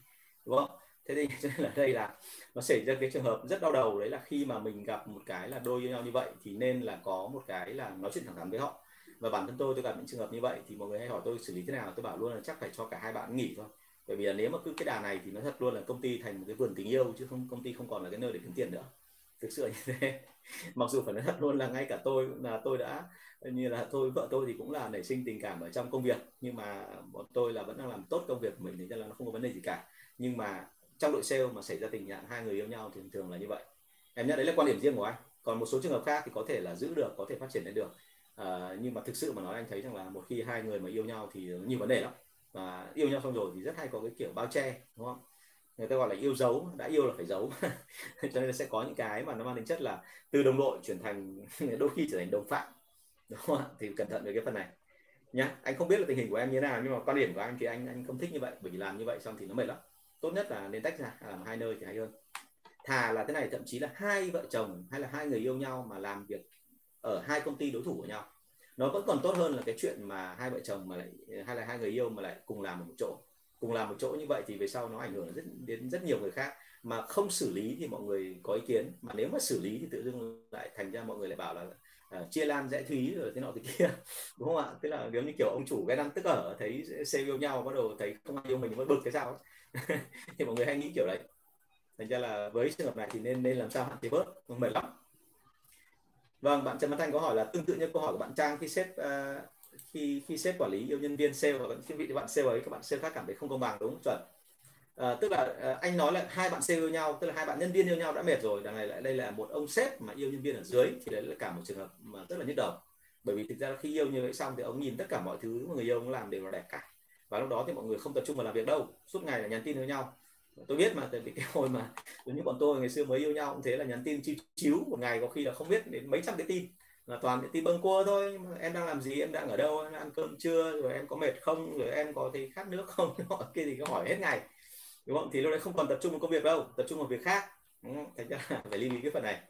Đúng không? Thế thì cho nên là đây là nó xảy ra cái trường hợp rất đau đầu đấy là khi mà mình gặp một cái là đôi với nhau như vậy thì nên là có một cái là nói chuyện thẳng thắn với họ. Và bản thân tôi tôi gặp những trường hợp như vậy thì mọi người hay hỏi tôi xử lý thế nào, tôi bảo luôn là chắc phải cho cả hai bạn nghỉ thôi. Bởi vì là nếu mà cứ cái đà này thì nó thật luôn là công ty thành một cái vườn tình yêu chứ không, công ty không còn là cái nơi để kiếm tiền nữa. Thực sự như thế. Mặc dù phải nói thật luôn là ngay cả tôi là tôi đã, như là tôi, vợ tôi thì cũng là nảy sinh tình cảm ở trong công việc. Nhưng mà bọn tôi là vẫn đang làm tốt công việc của mình thì là nó không có vấn đề gì cả. Nhưng mà trong đội sale mà xảy ra tình trạng hai người yêu nhau thì thường là như vậy. Em nhớ đấy là quan điểm riêng của anh. Còn một số trường hợp khác thì có thể là giữ được có thể phát triển lên được. À, nhưng mà thực sự mà nói anh thấy rằng là một khi hai người mà yêu nhau thì nhiều vấn đề lắm. Và yêu nhau xong rồi thì rất hay có cái kiểu bao che đúng không? Người ta gọi là yêu dấu đã yêu là phải giấu. Cho nên là sẽ có những cái mà nó mang tính chất là từ đồng đội chuyển thành đôi khi trở thành đồng phạm. Đúng không thì cẩn thận về cái phần này. Nhá anh không biết là tình hình của em như thế nào nhưng mà quan điểm của anh thì anh anh không thích như vậy bởi vì làm như vậy xong thì nó mệt lắm tốt nhất là nên tách ra, làm hai nơi thì hay hơn. Thà là thế này, thậm chí là hai vợ chồng hay là hai người yêu nhau mà làm việc ở hai công ty đối thủ của nhau. Nó vẫn còn tốt hơn là cái chuyện mà hai vợ chồng mà lại, hay là hai người yêu mà lại cùng làm một chỗ. Cùng làm một chỗ như vậy thì về sau nó ảnh hưởng rất, đến rất nhiều người khác. Mà không xử lý thì mọi người có ý kiến. Mà nếu mà xử lý thì tự dưng lại thành ra mọi người lại bảo là uh, chia lan rẽ thúy rồi thế nọ thế kia đúng không ạ? Tức là giống như kiểu ông chủ cái đang tức ở thấy xe yêu nhau bắt đầu thấy không ai yêu mình mới bực cái sao thì mọi người hay nghĩ kiểu đấy. Thành ra là với trường hợp này thì nên nên làm sao hạn chế bớt không mệt lắm. Vâng bạn Trần Văn Thanh có hỏi là tương tự như câu hỏi của bạn Trang khi sếp uh, khi khi sếp quản lý yêu nhân viên sale và cái vị bạn sale ấy các bạn sale khác cảm thấy không công bằng đúng không? Chuẩn à, tức là à, anh nói là hai bạn sale yêu nhau tức là hai bạn nhân viên yêu nhau đã mệt rồi đằng này lại đây là một ông sếp mà yêu nhân viên ở dưới thì đấy là cả một trường hợp mà rất là nhức đầu. Bởi vì thực ra khi yêu như vậy xong thì ông nhìn tất cả mọi thứ mà người yêu ông làm đều là đẹp cả. Và lúc đó thì mọi người không tập trung vào làm việc đâu suốt ngày là nhắn tin với nhau. Tôi biết mà tại vì cái hồi mà giống như bọn tôi ngày xưa mới yêu nhau cũng thế là nhắn tin chiếu chiếu một ngày có khi là không biết đến mấy trăm cái tin. Là toàn những tin bâng cua thôi em đang làm gì em đang ở đâu em ăn cơm chưa rồi em có mệt không rồi em có thấy khát nước không? Họ kia thì có hỏi hết ngày đúng không? Thì lúc đấy không còn tập trung vào công việc đâu tập trung vào việc khác. Thành ra phải lưu ý cái phần này.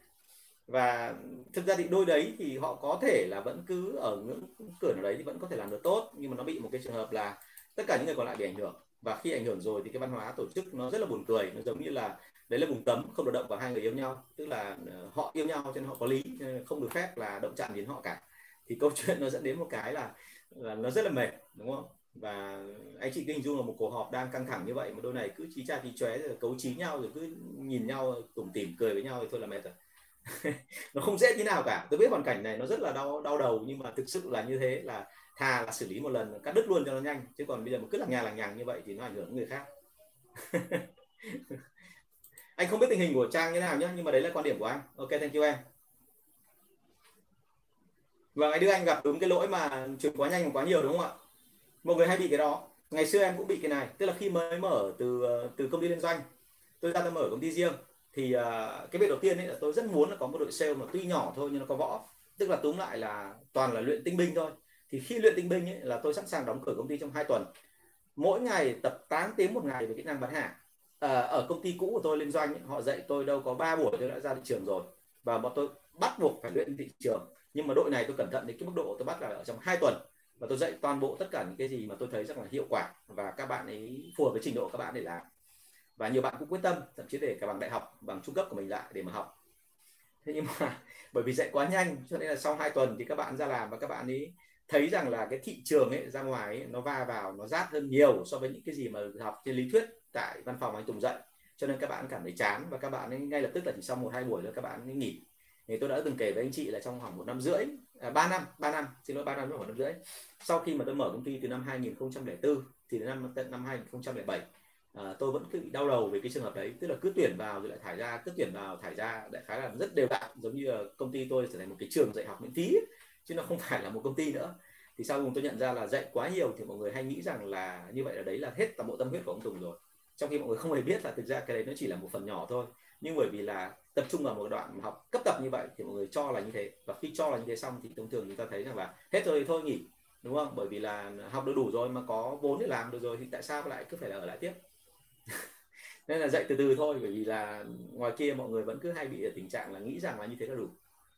Và thực ra thì đôi đấy thì họ có thể là vẫn cứ ở ngưỡng cửa nào đấy thì vẫn có thể làm được tốt nhưng mà nó bị một cái trường hợp là tất cả những người còn lại bị ảnh hưởng. Và khi ảnh hưởng rồi thì cái văn hóa tổ chức nó rất là buồn cười nó giống như là đấy là vùng cấm không được động vào hai người yêu nhau. Tức là ờ, họ yêu nhau cho nên họ có lý không được phép là động chạm đến họ cả. Thì câu chuyện nó dẫn đến một cái là, là nó rất là mệt đúng không? Và anh chị kinh dung là một cuộc họp đang căng thẳng như vậy, mà đôi này cứ chí cha chí chóe rồi cấu trí nhau rồi cứ nhìn nhau, tủm tỉm cười với nhau thì thôi là mệt rồi. Nó không dễ thế nào cả. Tôi biết hoàn cảnh này nó rất là đau đau đầu, nhưng mà thực sự là như thế là thà là xử lý một lần, cắt đứt luôn cho nó nhanh. Chứ còn bây giờ mà cứ lằng nhà lằng nhằng như vậy thì nó ảnh hưởng đến người khác. Anh không biết tình hình của trang như thế nào nhé nhưng mà đấy là quan điểm của anh. Ok, thank you em. Và anh đưa anh gặp đúng cái lỗi mà chuyển quá nhanh quá nhiều đúng không ạ? Mọi người hay bị cái đó. Ngày xưa em cũng bị cái này. Tức là khi mới mở từ ờ, từ công ty liên doanh tôi ra tôi mở công ty riêng thì uh, cái việc đầu tiên ấy là tôi rất muốn là có một đội sale mà tuy nhỏ thôi nhưng nó có võ. Tức là túm lại là toàn là luyện tinh binh thôi. Thì khi luyện tinh binh ấy là tôi sẵn sàng đóng cửa công ty trong 2 tuần. Mỗi ngày tập 8 tiếng một ngày về kỹ năng bán hàng à, ờ, ở công ty cũ của tôi liên doanh ấy, họ dạy tôi đâu có 3 buổi tôi đã ra thị trường rồi. Và bọn tôi bắt buộc phải luyện thị trường. Nhưng mà đội này tôi cẩn thận đến cái mức độ tôi bắt là ở trong 2 tuần và tôi dạy toàn bộ tất cả những cái gì mà tôi thấy rất là hiệu quả và các bạn ấy phù hợp với trình độ các bạn để làm. Và nhiều bạn cũng quyết tâm thậm chí để cả bằng đại học bằng trung cấp của mình lại để mà học. Thế nhưng mà bởi vì dạy quá nhanh cho nên là sau 2 tuần thì các bạn ra làm và các bạn ấy thấy rằng là cái thị trường ấy ra ngoài ấy, nó va vào nó rát hơn nhiều so với những cái gì mà học trên lý thuyết tại văn phòng anh Tùng dạy. Cho nên các bạn cảm thấy chán và các bạn ấy ngay lập tức là chỉ sau một hai buổi nữa các bạn ấy nghỉ. Thì tôi đã từng kể với anh chị là trong khoảng một năm rưỡi à, 3 năm 3 năm xin lỗi 3 năm khoảng năm rưỡi. Sau khi mà tôi mở công ty từ năm 2004 thì đến năm năm 2007 à, tôi vẫn cứ bị đau đầu về cái trường hợp đấy. Tức là cứ tuyển vào rồi lại thải ra cứ tuyển vào thải ra đại khái là rất đều đặn giống như là công ty tôi trở thành một cái trường dạy học miễn phí chứ nó không phải là một công ty nữa. Thì sau cùng tôi nhận ra là dạy quá nhiều thì mọi người hay nghĩ rằng là như vậy là đấy là hết toàn bộ tâm huyết của ông Tùng rồi. Trong khi mọi người không hề biết là thực ra cái đấy nó chỉ là một phần nhỏ thôi nhưng bởi vì là tập trung vào một đoạn học cấp tập như vậy thì mọi người cho là như thế. Và khi cho là như thế xong thì thông thường chúng ta thấy rằng là hết rồi thì thôi nghỉ, đúng không? Bởi vì là học được đủ rồi mà có vốn để làm được rồi thì tại sao lại cứ phải là ở lại tiếp? Nên là dạy từ từ thôi, bởi vì là ngoài kia mọi người vẫn cứ hay bị ở tình trạng là nghĩ rằng là như thế là đủ.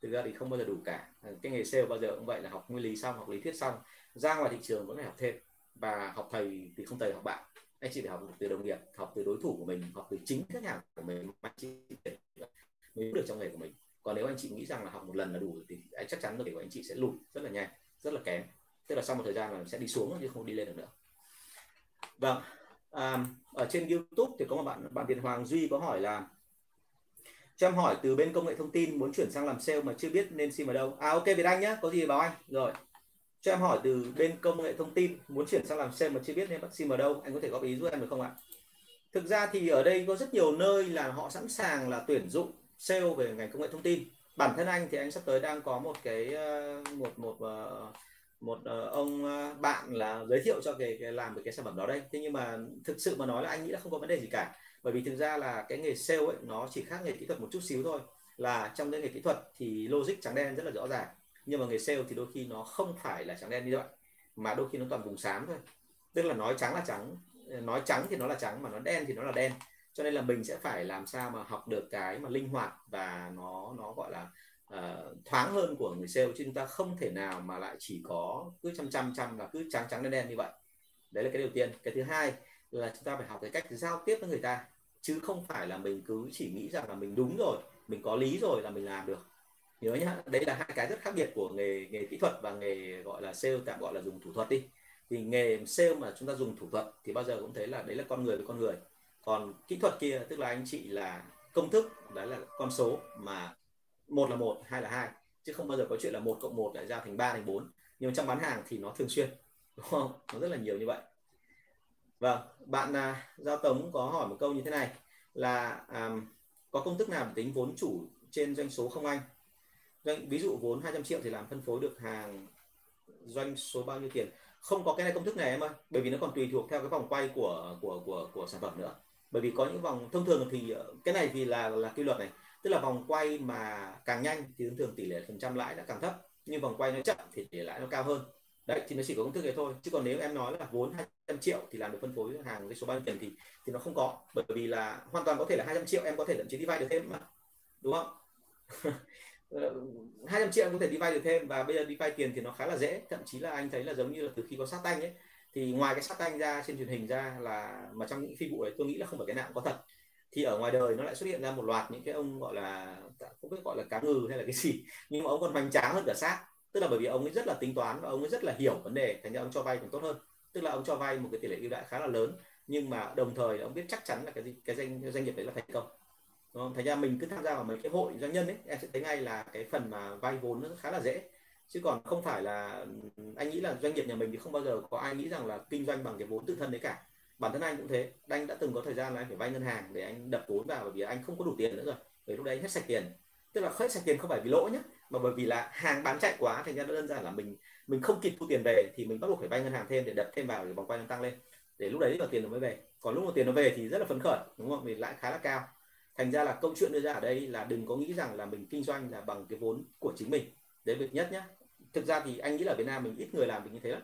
Thực ra thì không bao giờ đủ cả. Cái nghề sale bao giờ cũng vậy là học nguyên lý xong, học lý thuyết xong, ra ngoài thị trường vẫn phải học thêm. Và học thầy thì không thầy, học bạn anh chị phải học từ đồng nghiệp học từ đối thủ của mình học từ chính khách hàng của mình anh chị mới được trong nghề của mình. Còn nếu anh chị nghĩ rằng là học một lần là đủ thì anh chắc chắn nghề của anh chị sẽ lùi rất là nhanh rất là kém. Tức là sau một thời gian là sẽ đi xuống chứ không đi lên được nữa. Vâng à, ở trên YouTube thì có một bạn bạn Việt Hoàng Duy có hỏi là cho em hỏi từ bên công nghệ thông tin muốn chuyển sang làm sale mà chưa biết nên xin vào đâu. À ok Việt Anh nhé có gì báo anh. Rồi cho em hỏi từ bên công nghệ thông tin muốn chuyển sang làm sale mà chưa biết nên bắt sim vào đâu anh có thể góp ý giúp em được không ạ? Thực ra thì ở đây có rất nhiều nơi là họ sẵn sàng là tuyển dụng sale về ngành công nghệ thông tin. Bản thân anh thì anh sắp tới đang có một cái ờ, một một ờ, một ờ, ông bạn là giới thiệu cho cái, cái làm về cái sản phẩm đó đây. Thế nhưng mà thực sự mà nói là anh nghĩ là không có vấn đề gì cả. Bởi vì thực ra là cái nghề sale ấy nó chỉ khác nghề kỹ thuật một chút xíu thôi. Là trong cái nghề kỹ thuật thì logic trắng đen rất là rõ ràng nhưng mà nghề sale thì đôi khi nó không phải là trắng đen như vậy mà đôi khi nó toàn vùng xám thôi. Tức là nói trắng là trắng nói trắng thì nó là trắng mà nói đen thì nó là đen. Cho nên là mình sẽ phải làm sao mà học được cái mà linh hoạt và nó nó gọi là uh, thoáng hơn của người sale chứ chúng ta không thể nào mà lại chỉ có cứ chăm chăm chăm là cứ trắng trắng đen đen như vậy. Đấy là cái đầu tiên. Cái thứ hai là chúng ta phải học cái cách giao tiếp với người ta chứ không phải là mình cứ chỉ nghĩ rằng là mình đúng rồi mình có lý rồi là mình làm được nhớ nhá đấy là hai cái rất khác biệt của nghề nghề kỹ thuật và nghề gọi là sale tạm gọi là dùng thủ thuật đi. Thì nghề sale mà chúng ta dùng thủ thuật thì bao giờ cũng thấy là đấy là con người với con người. Còn kỹ thuật kia tức là anh chị là công thức đấy là con số mà một là một hai là hai chứ không bao giờ có chuyện là một cộng một lại ra thành 3 thành 4 nhưng mà trong bán hàng thì nó thường xuyên đúng không? Nó rất là nhiều như vậy. Vâng bạn à, giao tống có hỏi một câu như thế này là à, có công thức nào để tính vốn chủ trên doanh số không anh? Doanh ví dụ vốn 200 triệu thì làm phân phối được hàng doanh số bao nhiêu tiền? Không có cái này công thức này em ơi, bởi vì nó còn tùy thuộc theo cái vòng quay của của của của sản phẩm nữa. Bởi vì có những vòng, thông thường thì ờ, cái này thì là là quy luật này, tức là vòng quay mà càng nhanh thì thường thường tỷ lệ phần trăm lãi nó càng thấp, nhưng vòng quay nó chậm thì tỷ lệ lãi nó cao hơn. Đấy, thì nó chỉ có công thức này thôi, chứ còn nếu em nói là vốn 200 triệu thì làm được phân phối hàng với số bao nhiêu tiền thì thì nó không có, bởi vì là hoàn toàn có thể là 200 triệu em có thể thậm chí đi vay được thêm mà, đúng không? Ờ, 200 triệu em có thể đi vay được thêm và bây giờ đi vay tiền thì nó khá là dễ. Thậm chí là anh thấy là giống như là từ khi có sát tanh ấy, thì ngoài cái sát tanh ra, trên truyền hình ra là mà trong những phi vụ đấy tôi nghĩ là không phải cái nào cũng có thật. Thì ở ngoài đời nó lại xuất hiện ra một loạt những cái ông gọi là, không biết gọi là cá ngừ hay là cái gì, nhưng mà ông còn hoành tráng hơn cả sát. Tức là bởi vì ông ấy rất là tính toán và ông ấy rất là hiểu vấn đề, thành ra ông cho vay còn tốt hơn. Tức là ông cho vay một cái tỷ lệ ưu đãi khá là lớn, nhưng mà đồng thời ông biết chắc chắn là cái gì, cái doanh doanh nghiệp đấy là thành công đúng không? thành ra mình cứ tham gia vào mấy cái hội doanh nhân ấy, em sẽ thấy ngay là cái phần mà vay vốn nó khá là dễ. Chứ còn không phải là anh nghĩ là doanh nghiệp nhà mình thì không bao giờ có ai nghĩ rằng là kinh doanh bằng cái vốn tự thân đấy cả. Bản thân anh cũng thế. Anh đã từng có thời gian là anh phải vay ngân hàng để anh đập vốn vào bởi vì anh không có đủ tiền nữa rồi. Bởi lúc đấy anh hết sạch tiền. Tức là hết sạch tiền không phải vì lỗ nhé mà bởi vì là hàng bán chạy quá, thành ra đơn giản là mình mình không kịp thu tiền về thì mình bắt buộc phải vay ngân hàng thêm để đập thêm vào để vòng quay nó tăng lên. Để lúc đấy là tiền nó mới về. Còn lúc mà tiền nó về thì rất là phấn khởi, đúng không? Vì lãi khá là cao thành ra là câu chuyện đưa ra ở đây là đừng có nghĩ rằng là mình kinh doanh là bằng cái vốn của chính mình. Đấy, việc nhất nhá. Thực ra thì anh nghĩ là Việt Nam mình ít người làm được như thế lắm.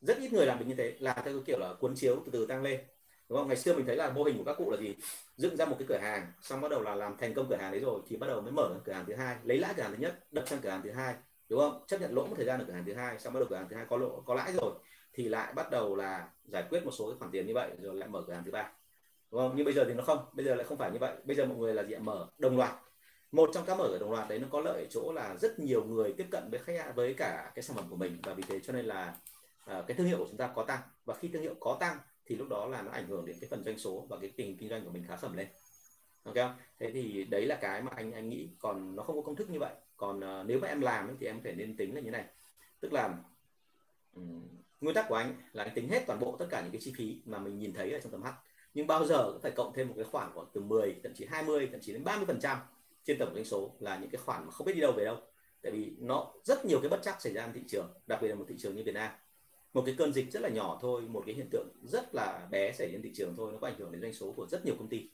Rất ít người làm được như thế là theo cái kiểu là cuốn chiếu từ từ tăng lên. Đúng không? Ngày xưa mình thấy là mô hình của các cụ là gì? Dựng ra một cái cửa hàng, xong bắt đầu là làm thành công cửa hàng đấy rồi, thì bắt đầu mới mở cửa hàng thứ hai, lấy lãi cửa hàng thứ nhất, đập sang cửa hàng thứ hai, đúng không? Chấp nhận lỗ một thời gian ở cửa hàng thứ hai, xong bắt đầu cửa hàng thứ hai có lỗ, có lãi rồi, thì lại bắt đầu là giải quyết một số cái khoản tiền như vậy, rồi lại mở cửa hàng thứ ba đúng không? Nhưng bây giờ thì nó không. Bây giờ lại không phải như vậy. Bây giờ mọi người là gì mở đồng loạt. Một trong các mở đồng loạt đấy nó có lợi chỗ là rất nhiều người tiếp cận với khách hàng với cả cái sản phẩm của mình. Và vì thế cho nên là uh, cái thương hiệu của chúng ta có tăng. Và khi thương hiệu có tăng thì lúc đó là nó ảnh hưởng đến cái phần doanh số và cái tình kinh doanh của mình khá khẩm lên. Ok không? Thế thì đấy là cái mà anh anh nghĩ. Còn nó không có công thức như vậy. Còn uh, nếu mà em làm ấy, thì em phải nên tính là như này. Tức là um, nguyên tắc của anh là anh tính hết toàn bộ tất cả những cái chi phí mà mình nhìn thấy ở trong tầm mắt nhưng bao giờ cũng phải cộng thêm một cái khoản khoảng từ 10 thậm chí 20 thậm chí đến 30 phần trăm trên tổng doanh số là những cái khoản mà không biết đi đâu về đâu. Tại vì nó rất nhiều cái bất chắc xảy ra trên thị trường, đặc biệt là một thị trường như Việt Nam. Một cái cơn dịch rất là nhỏ thôi, một cái hiện tượng rất là bé xảy đến thị trường thôi, nó có ảnh hưởng đến doanh số của rất nhiều công ty.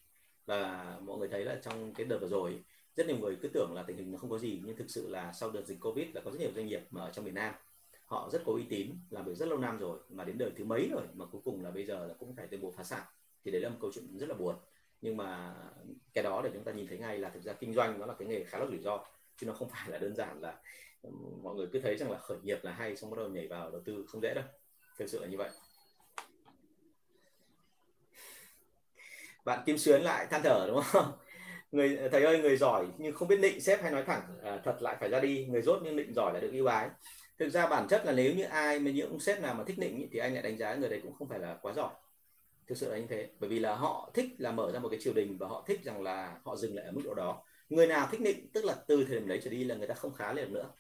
Và mọi người thấy là trong cái đợt vừa rồi, rất nhiều người cứ tưởng là tình hình nó không có gì, nhưng thực sự là sau đợt dịch covid là có rất nhiều doanh nghiệp mà ở trong miền Nam, họ rất có uy tín, làm việc rất lâu năm rồi, mà đến đời thứ mấy rồi, mà cuối cùng là bây giờ là cũng phải tuyên bố phá sản thì đấy là một câu chuyện rất là buồn. Nhưng mà cái đó để chúng ta nhìn thấy ngay là thực ra kinh doanh nó là cái nghề khá là rủi ro chứ nó không phải là đơn giản là ừ, mọi người cứ thấy rằng là khởi nghiệp là hay xong bắt đầu nhảy vào đầu tư không dễ đâu. Thực sự là như vậy. Bạn kim xuyến lại than thở đúng không? Người thầy ơi người giỏi nhưng không biết định xếp hay nói thẳng à, thật lại phải ra đi. Người rốt nhưng định giỏi là được ưu ái. Thực ra bản chất là nếu như ai mà những ông sếp nào mà thích định thì anh lại đánh giá người đấy cũng không phải là quá giỏi thực sự là như thế, bởi vì là họ thích là mở ra một cái triều đình và họ thích rằng là họ dừng lại ở mức độ đó. Người nào thích định tức là từ thời điểm đấy trở đi là người ta không khá lên nữa,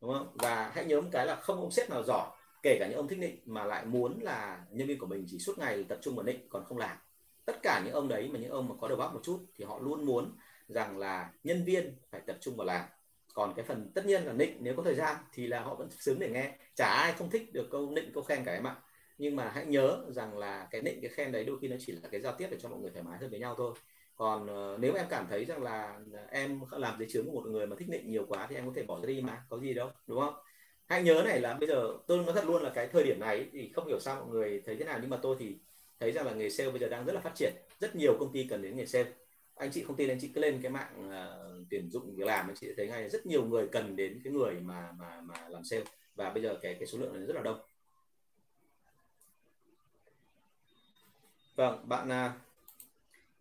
đúng không? Và hãy nhớ một cái là không ông sếp nào giỏi, kể cả những ông thích định mà lại muốn là nhân viên của mình chỉ suốt ngày tập trung vào định còn không làm. Tất cả những ông đấy mà những ông mà có đầu óc một chút thì họ luôn muốn rằng là nhân viên phải tập trung vào làm. Còn cái phần tất nhiên là định nếu có thời gian thì là họ vẫn sướng để nghe. Chả ai không thích được câu định câu khen cả em ạ nhưng mà hãy nhớ rằng là cái định cái khen đấy đôi khi nó chỉ là cái giao tiếp để cho mọi người thoải mái hơn với nhau thôi. Còn uh, nếu em cảm thấy rằng là ờ, em làm dưới trướng của một người mà thích nịnh nhiều quá thì em có thể bỏ ra đi mà có gì đâu đúng không? Hãy nhớ này là bây giờ tôi nói thật luôn là cái thời điểm này thì không hiểu sao mọi người thấy thế nào nhưng mà tôi thì thấy rằng là nghề sale bây giờ đang rất là phát triển. Rất nhiều công ty cần đến nghề sale. Anh chị không tin anh chị cứ lên cái mạng uh, tuyển dụng việc làm anh chị thấy ngay rất nhiều người cần đến cái người mà mà mà làm sale. Và bây giờ cái cái số lượng này rất là đông. Vâng bạn à,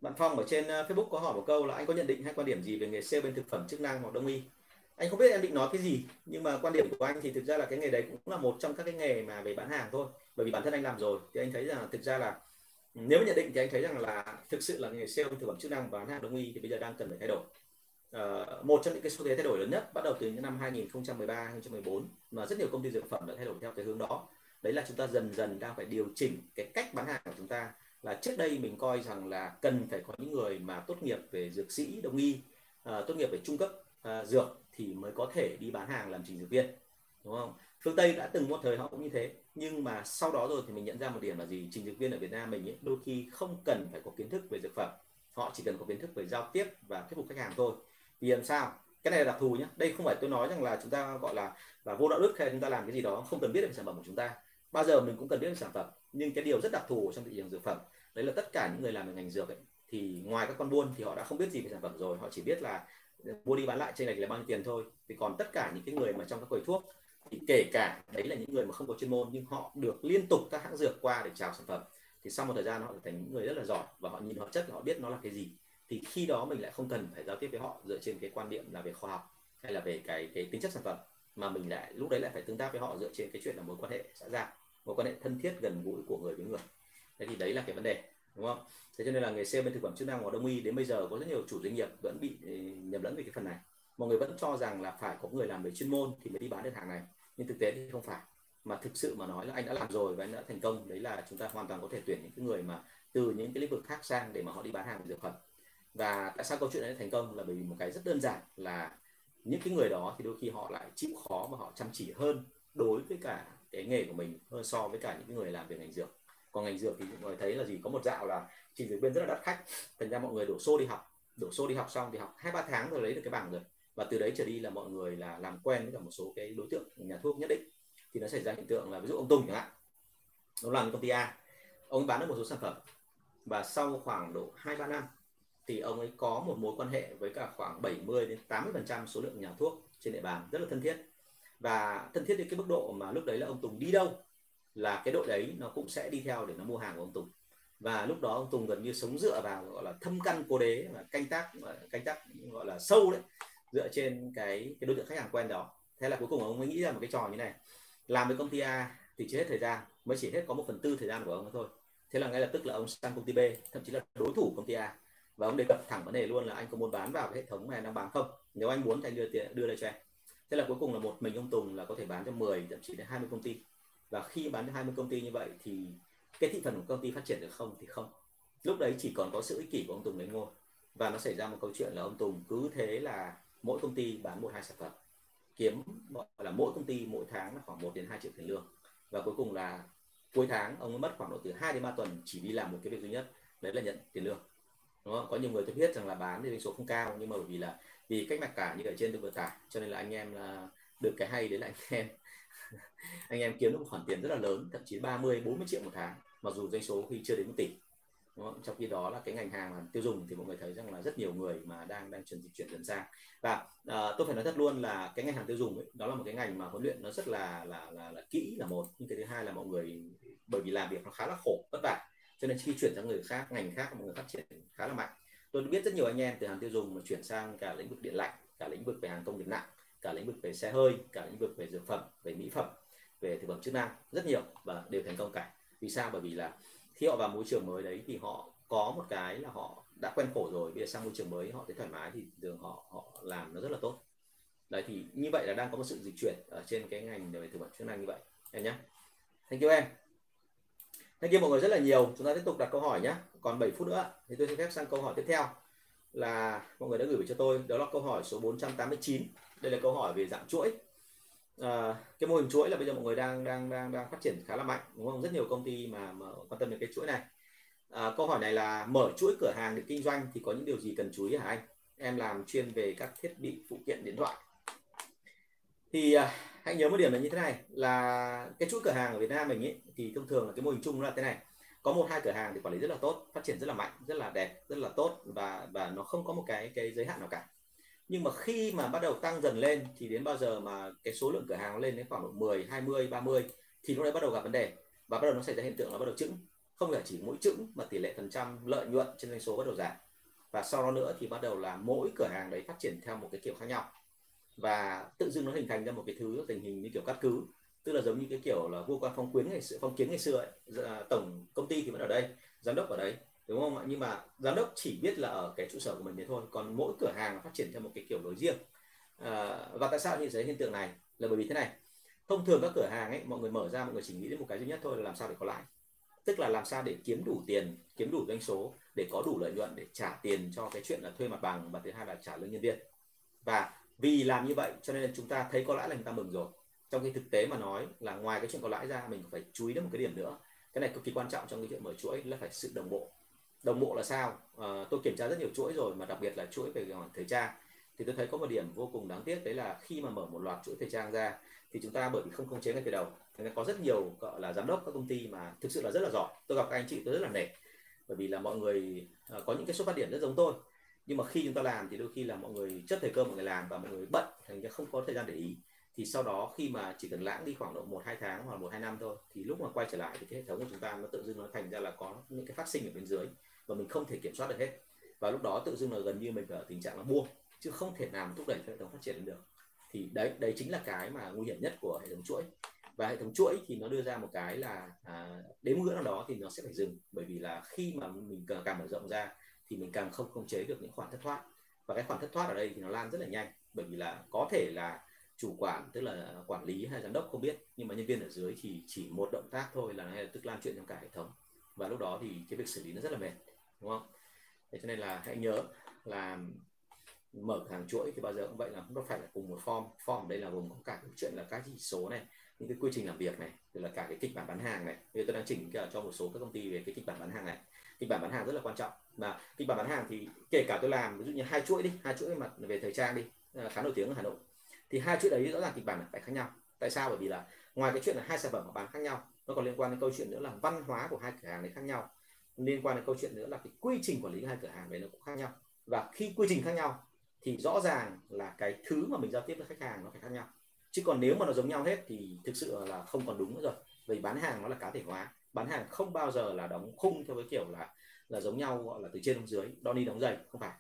bạn Phong ở trên à, Facebook có hỏi một câu là anh có nhận định hay quan điểm gì về nghề sale bên thực phẩm chức năng hoặc đông y? Anh không biết em định nói cái gì nhưng mà quan điểm của anh thì thực ra là cái nghề đấy cũng là một trong các cái nghề mà về bán hàng thôi. Bởi vì bản thân anh làm rồi thì anh thấy rằng là thực ra là nếu nhận định thì anh thấy rằng là thực sự là nghề sale thực phẩm chức năng và bán hàng đông y thì bây giờ đang cần phải thay đổi. Uh, một trong những cái xu thế thay đổi lớn nhất bắt đầu từ những năm 2013 2014 mà rất nhiều công ty dược phẩm đã thay đổi theo cái hướng đó. Đấy là chúng ta dần dần đang phải điều chỉnh cái cách bán hàng của chúng ta là trước đây mình coi rằng là cần phải có những người mà tốt nghiệp về dược sĩ đông y uh, tốt nghiệp về trung cấp uh, dược thì mới có thể đi bán hàng làm trình dược viên đúng không? Phương tây đã từng một thời họ cũng như thế nhưng mà sau đó rồi thì mình nhận ra một điểm là gì? Trình dược viên ở việt nam mình ấy, đôi khi không cần phải có kiến thức về dược phẩm họ chỉ cần có kiến thức về giao tiếp và thuyết phục khách hàng thôi. Vì làm sao? Cái này là đặc thù nhé đây không phải tôi nói rằng là chúng ta gọi là là vô đạo đức hay chúng ta làm cái gì đó không cần biết về sản phẩm của chúng ta. Bao giờ mình cũng cần biết về sản phẩm nhưng cái điều rất đặc thù trong thị trường dược phẩm đấy là tất cả những người làm về ngành dược ấy, thì ngoài các con buôn thì họ đã không biết gì về sản phẩm rồi. Họ chỉ biết là mua đi bán lại trên này là bao nhiêu tiền thôi. Thì còn tất cả những cái người mà trong các quầy thuốc thì kể cả đấy là những người mà không có chuyên môn nhưng họ được liên tục các hãng dược qua để chào sản phẩm thì sau một thời gian họ trở thành những người rất là giỏi và họ nhìn hóa chất họ biết nó là cái gì. Thì khi đó mình lại không cần phải giao tiếp với họ dựa trên cái quan điểm là về khoa học hay là về cái cái tính chất sản phẩm mà mình lại lúc đấy lại phải tương tác với họ dựa trên cái chuyện là mối quan hệ xã giao mối quan hệ thân thiết gần gũi của người với người. Thế thì đấy là cái vấn đề, đúng không? Thế cho nên là nghề xem bên thực phẩm chức năng của đông y đến bây giờ có rất nhiều chủ doanh nghiệp vẫn bị ừ, nhầm lẫn về cái phần này. Mọi người vẫn cho rằng là phải có người làm về chuyên môn thì mới đi bán được hàng này, nhưng thực tế thì không phải. Mà thực sự mà nói là anh đã làm rồi và anh đã thành công, đấy là chúng ta hoàn toàn có thể tuyển những cái người mà từ những cái lĩnh vực khác sang để mà họ đi bán hàng dược phẩm. Và tại sao câu chuyện này thành công? Là bởi vì một cái rất đơn giản là những cái người đó thì đôi khi họ lại chịu khó và họ chăm chỉ hơn đối với cả cái nghề của mình hơn so với cả những người làm về ngành dược. Còn ngành dược thì mọi người thấy là gì? Có một dạo là trình dược viên rất là đắt khách. Thành ra mọi người đổ xô đi học. Đổ xô đi học xong thì học hai ba tháng rồi lấy được cái bảng rồi. Và từ đấy trở đi là mọi người là làm quen với cả một số cái đối tượng nhà thuốc nhất định. Thì nó xảy ra hiện tượng là ví dụ ông Tùng chẳng hạn. Ông làm công ty A. Ông bán được một số sản phẩm. Và sau khoảng độ hai, ba năm thì ông ấy có một mối quan hệ với cả khoảng 70 đến 80 phần trăm số lượng nhà thuốc trên địa bàn. Rất là thân thiết và thân thiết đến cái mức độ mà lúc đấy là ông Tùng đi đâu là cái đội đấy nó cũng sẽ đi theo để nó mua hàng của ông Tùng. Và lúc đó ông Tùng gần như sống dựa vào, gọi là, thâm căn cố đế và canh tác canh tác, gọi là, sâu đấy, dựa trên cái cái đối tượng khách hàng quen đó. Thế là cuối cùng ông mới nghĩ ra một cái trò như này, làm với công ty A thì chưa hết thời gian, mới chỉ hết có một phần tư thời gian của ông thôi. Thế là ngay lập tức là ông sang công ty B, thậm chí là đối thủ công ty A. Và ông đề cập thẳng vấn đề luôn là anh có muốn bán vào cái hệ thống mà anh đang bán không? Nếu anh muốn thì anh đưa tiền, đưa đây cho em thế là cuối cùng là một mình ông Tùng là có thể bán cho 10 thậm chí đến 20 công ty. Và khi bán cho 20 công ty như vậy thì cái thị phần của công ty phát triển được không thì không. Lúc đấy chỉ còn có sự ích kỷ của ông Tùng lấy ngôi và nó xảy ra một câu chuyện là ông Tùng cứ thế là mỗi công ty bán một hai sản phẩm. Kiếm, gọi là mỗi công ty mỗi tháng là khoảng 1 đến 2 triệu tiền lương. Và cuối cùng là cuối tháng ông ấy mất khoảng độ từ 2 đến 3 tuần chỉ đi làm một cái việc duy nhất, đấy là nhận tiền lương. Đúng không? có nhiều người tôi biết rằng là bán thì doanh số không cao, nhưng mà bởi vì là vì cách mặc cả như ở trên tôi vừa tả cho nên là anh em là được cái hay đấy là anh em. Anh em kiếm được một khoản tiền rất là lớn thậm chí 30 40 triệu một tháng mặc dù doanh số khi chưa đến một tỷ. Đúng không? trong khi đó là cái ngành hàng là tiêu dùng thì mọi người thấy rằng là rất nhiều người mà đang đang chuyển dịch chuyển dần sang. Và uh, tôi phải nói thật luôn là cái ngành hàng tiêu dùng ấy, đó là một cái ngành mà huấn luyện nó rất là là là, là kỹ là một. Nhưng cái thứ hai là mọi người bởi vì làm việc nó khá là khổ vất vả. Cho nên khi chuyển sang người khác ngành khác mọi người phát triển khá là mạnh tôi biết rất nhiều anh em từ hàng tiêu dùng mà chuyển sang cả lĩnh vực điện lạnh, cả lĩnh vực về hàng công nghiệp nặng cả lĩnh vực về xe hơi, cả lĩnh vực về dược phẩm, về mỹ phẩm, về thực phẩm chức năng, rất nhiều và đều thành công cả. Vì sao? Bởi vì là khi họ vào môi trường mới đấy thì họ có một cái là họ đã quen khổ rồi, bây giờ sang môi trường mới họ thấy thoải mái thì thường họ họ làm nó rất là tốt. Đấy, thì như vậy là đang có một sự dịch chuyển ở trên cái ngành về thực phẩm chức năng như vậy. Em nhé. Thank you em thank you mọi người rất là nhiều. Chúng ta tiếp tục đặt câu hỏi nhé. Còn 7 phút nữa thì tôi xin phép sang câu hỏi tiếp theo. Là mọi người đã gửi về cho tôi đó là câu hỏi số 489 đây là câu hỏi về dạng chuỗi. À, cái mô hình chuỗi là bây giờ mọi người đang đang đang đang phát triển khá là mạnh đúng không? Rất nhiều công ty mà, mà quan tâm đến cái chuỗi này. À, câu hỏi này là mở chuỗi cửa hàng để kinh doanh thì có những điều gì cần chú ý hả anh? Em làm chuyên về các thiết bị phụ kiện điện thoại. Thì à, hãy nhớ một điểm là như thế này là cái chuỗi cửa hàng ở Việt Nam mình ấy, thì thông thường là cái mô hình chung là thế này. Có một hai cửa hàng thì quản lý rất là tốt phát triển rất là mạnh rất là đẹp rất là tốt và và nó không có một cái cái giới hạn nào cả. Nhưng mà khi mà bắt đầu tăng dần lên thì đến bao giờ mà cái số lượng cửa hàng nó lên đến khoảng độ 10, 20, 30 thì lúc đấy bắt đầu gặp vấn đề và bắt đầu nó xảy ra hiện tượng là bắt đầu chững. Không phải chỉ mỗi chững mà tỷ lệ phần trăm lợi nhuận trên doanh số bắt đầu giảm. Và sau đó nữa thì bắt đầu là mỗi cửa hàng đấy phát triển theo một cái kiểu khác nhau và tự dưng nó hình thành ra một cái thứ tình hình như kiểu cắt cứ. Tức là giống như cái kiểu là vua quan phong quyến ngày xưa phong kiến ngày xưa ấy. Dạ, tổng công ty thì vẫn ở đây giám đốc ở đấy đúng không ạ? Nhưng mà giám đốc chỉ biết là ở cái trụ sở của mình thế thôi còn mỗi cửa hàng phát triển theo một cái kiểu lối riêng. À, và tại sao như thế? Hiện tượng này là bởi vì thế này thông thường các cửa hàng ấy mọi người mở ra mọi người chỉ nghĩ đến một cái duy nhất thôi là làm sao để có lãi. Tức là làm sao để kiếm đủ tiền kiếm đủ doanh số để có đủ lợi nhuận để trả tiền cho cái chuyện là thuê mặt bằng và thứ hai là trả lương nhân viên. Và vì làm như vậy cho nên là chúng ta thấy có lãi là chúng ta mừng rồi. Trong cái thực tế mà nói là ngoài cái chuyện có lãi ra mình phải chú ý đến một cái điểm nữa. Cái này cực kỳ quan trọng trong cái chuyện mở chuỗi là phải sự đồng bộ. Đồng bộ là sao? À, tôi kiểm tra rất nhiều chuỗi rồi mà đặc biệt là chuỗi về thời trang. Thì tôi thấy có một điểm vô cùng đáng tiếc đấy là khi mà mở một loạt chuỗi thời trang ra thì chúng ta bởi vì không khống chế ngay từ đầu nên có rất nhiều gọi là giám đốc các công ty mà thực sự là rất là giỏi. Tôi gặp các anh chị tôi rất là nể. Bởi vì là mọi người ờ, có những cái xuất phát điểm rất giống tôi nhưng mà khi chúng ta làm thì đôi khi là mọi người chất thời cơ mọi người làm và mọi người bận thành ra không có thời gian để ý. Thì sau đó khi mà chỉ cần lãng đi khoảng độ một hai tháng hoặc một hai năm thôi thì lúc mà quay trở lại thì cái hệ thống của chúng ta nó tự dưng nó thành ra là có những cái phát sinh ở bên dưới và mình không thể kiểm soát được hết. Và lúc đó tự dưng là gần như mình ở tình trạng là buông chứ không thể nào thúc đẩy hệ thống phát triển được thì đấy đấy chính là cái mà nguy hiểm nhất của hệ thống chuỗi. Và hệ thống chuỗi thì nó đưa ra một cái là à, đến một ngưỡng nào đó thì nó sẽ phải dừng. Bởi vì là khi mà mình càng mở rộng ra thì mình càng không khống chế được những khoản thất thoát. Và cái khoản thất thoát ở đây thì nó lan rất là nhanh, bởi vì là có thể là chủ quản, tức là quản lý hay giám đốc không biết, nhưng mà nhân viên ở dưới thì chỉ một động tác thôi là ngay lập tức lan truyền trong cả hệ thống. Và lúc đó thì cái việc xử lý nó rất là mệt, đúng không? Thế cho nên là hãy nhớ là mở hàng chuỗi thì bao giờ cũng vậy, là không phải là cùng một form. Form đây là gồm có cả cái chuyện là các chỉ số này, những cái quy trình làm việc này, rồi là cả cái kịch bản bán hàng này. Bây giờ tôi đang chỉnh cho một số các công ty về cái kịch bản bán hàng này kịch bản bán hàng rất là quan trọng. Và kịch bản bán hàng thì kể cả tôi làm, ví dụ như hai chuỗi đi, hai chuỗi mặt về thời trang đi ờ, khá nổi tiếng ở hà nội, thì hai chuỗi đấy rõ ràng kịch bản phải khác nhau. Tại sao? Bởi vì là ngoài cái chuyện là hai sản phẩm bán khác nhau, nó còn liên quan đến câu chuyện nữa là văn hóa của hai cửa hàng đấy khác nhau. Liên quan đến câu chuyện nữa là cái quy trình quản lý hai cửa hàng đấy nó cũng khác nhau. Và khi quy trình khác nhau thì rõ ràng là cái thứ mà mình giao tiếp với khách hàng nó phải khác nhau. Chứ còn nếu mà nó giống nhau hết thì thực sự là không còn đúng nữa rồi. Vì bán hàng nó là cá thể hóa bán hàng không bao giờ là đóng khung theo cái kiểu là là giống nhau, gọi là từ trên xuống dưới, đo ni đóng giày, không phải.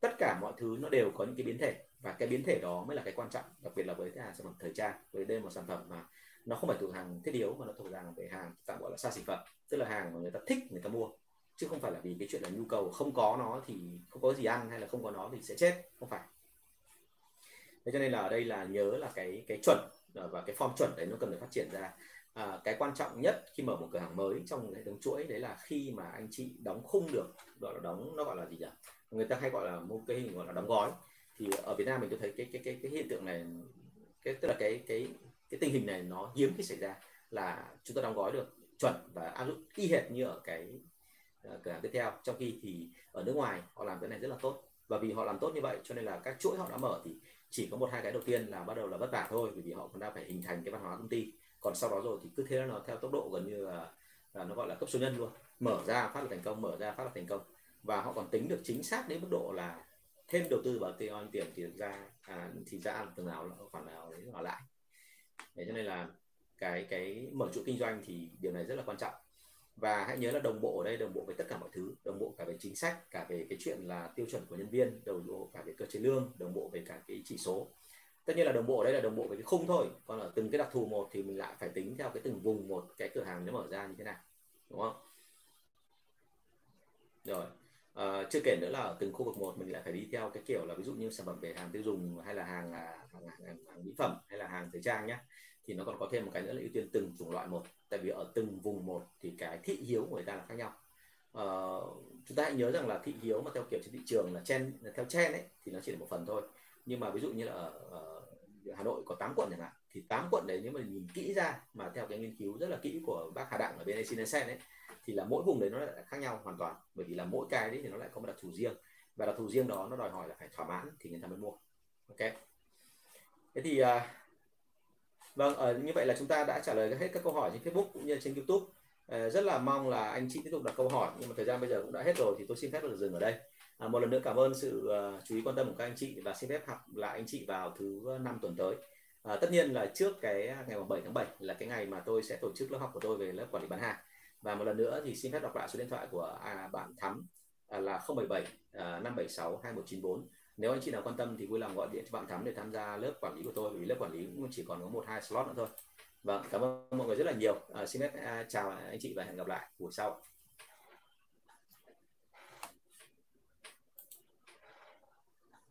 Tất cả mọi thứ nó đều có những cái biến thể và cái biến thể đó mới là cái quan trọng, đặc biệt là với cái hàng sản phẩm thời trang, với đây một sản phẩm mà nó không phải thuộc hàng thiết yếu mà nó thuộc hàng về hàng tạm gọi là xa xỉ phẩm, tức là hàng mà người ta thích, người ta mua. Chứ không phải là vì cái chuyện là nhu cầu không có nó thì không có gì ăn hay là không có nó thì sẽ chết, không phải. Thế cho nên là ở đây là nhớ là cái cái chuẩn ờ, và cái form chuẩn đấy nó cần phải phát triển ra à, cái quan trọng nhất khi mở một cửa hàng mới trong hệ thống chuỗi đấy là khi mà anh chị đóng khung được gọi là đóng nó gọi là gì nhỉ? Người ta hay gọi là một cái hình gọi là đóng gói. Thì ở Việt Nam mình tôi thấy cái cái cái cái hiện tượng này cái tức là cái cái cái tình hình này nó hiếm khi xảy ra là chúng ta đóng gói được chuẩn và áp dụng y hệt như ở cái ờ, cửa hàng tiếp theo. Trong khi thì ở nước ngoài họ làm cái này rất là tốt. Và vì họ làm tốt như vậy cho nên là các chuỗi họ đã mở thì chỉ có một hai cái đầu tiên là bắt đầu là vất vả thôi bởi vì họ còn đang phải hình thành cái văn hóa công ty còn sau đó rồi thì cứ thế nó theo tốc độ gần như là, là nó gọi là cấp số nhân luôn. Mở ra phát là thành công mở ra phát là thành công. Và họ còn tính được chính xác đến mức độ là thêm đầu tư vào tiền tiền thì ra à, thì ra ăn từng nào là khoản nào đấy là lại. Để cho nên là cái cái mở chuỗi kinh doanh thì điều này rất là quan trọng. Và hãy nhớ là đồng bộ ở đây đồng bộ với tất cả mọi thứ. Đồng bộ cả về chính sách cả về cái chuyện là tiêu chuẩn của nhân viên đồng bộ cả về cơ chế lương đồng bộ về cả cái chỉ số tất nhiên là đồng bộ đây là đồng bộ về cái khung thôi. Còn ở từng cái đặc thù một thì mình lại phải tính theo cái từng vùng một cái cửa hàng nó mở ra như thế nào đúng không? Rồi à, chưa kể nữa là ở từng khu vực một mình lại phải đi theo cái kiểu là ví dụ như sản phẩm về hàng tiêu dùng hay là hàng à, hàng, hàng, hàng, hàng mỹ phẩm hay là hàng thời trang nhé thì nó còn có thêm một cái nữa là ưu tiên từng chủng loại một. Tại vì ở từng vùng một thì cái thị hiếu của người ta là khác nhau. À, chúng ta hãy nhớ rằng là thị hiếu mà theo kiểu trên thị trường là chen theo chen ấy thì nó chỉ là một phần thôi nhưng mà ví dụ như là ở, ở Hà Nội có 8 quận chẳng hạn thì 8 quận đấy nếu mà nhìn kỹ ra mà theo cái nghiên cứu rất là kỹ của bác Hà Đặng ở bên Asinesen ấy thì là mỗi vùng đấy nó lại khác nhau hoàn toàn. Bởi vì là mỗi cái đấy thì nó lại có một đặc thù riêng. Và đặc thù riêng đó nó đòi hỏi là phải thỏa mãn thì người ta mới mua. Ok. Thế thì uh, vâng ở như vậy là chúng ta đã trả lời hết các câu hỏi trên Facebook cũng như trên YouTube. Uh, rất là mong là anh chị tiếp tục đặt câu hỏi nhưng mà thời gian bây giờ cũng đã hết rồi thì tôi xin phép được dừng ở đây à, một lần nữa cảm ơn sự uh, chú ý quan tâm của các anh chị và xin phép học lại anh chị vào thứ năm tuần tới. À, tất nhiên là trước cái ngày 7 tháng 7 là cái ngày mà tôi sẽ tổ chức lớp học của tôi về lớp quản lý bán hàng. Và một lần nữa thì xin phép đọc lại số điện thoại của à, bạn Thắm à, là 077 à, 576 2194 nếu anh chị nào quan tâm thì vui lòng gọi điện cho bạn Thắm để tham gia lớp quản lý của tôi vì lớp quản lý cũng chỉ còn có một hai slot nữa thôi. Vâng cảm ơn mọi người rất là nhiều. À, xin phép à, chào anh chị và hẹn gặp lại buổi sau.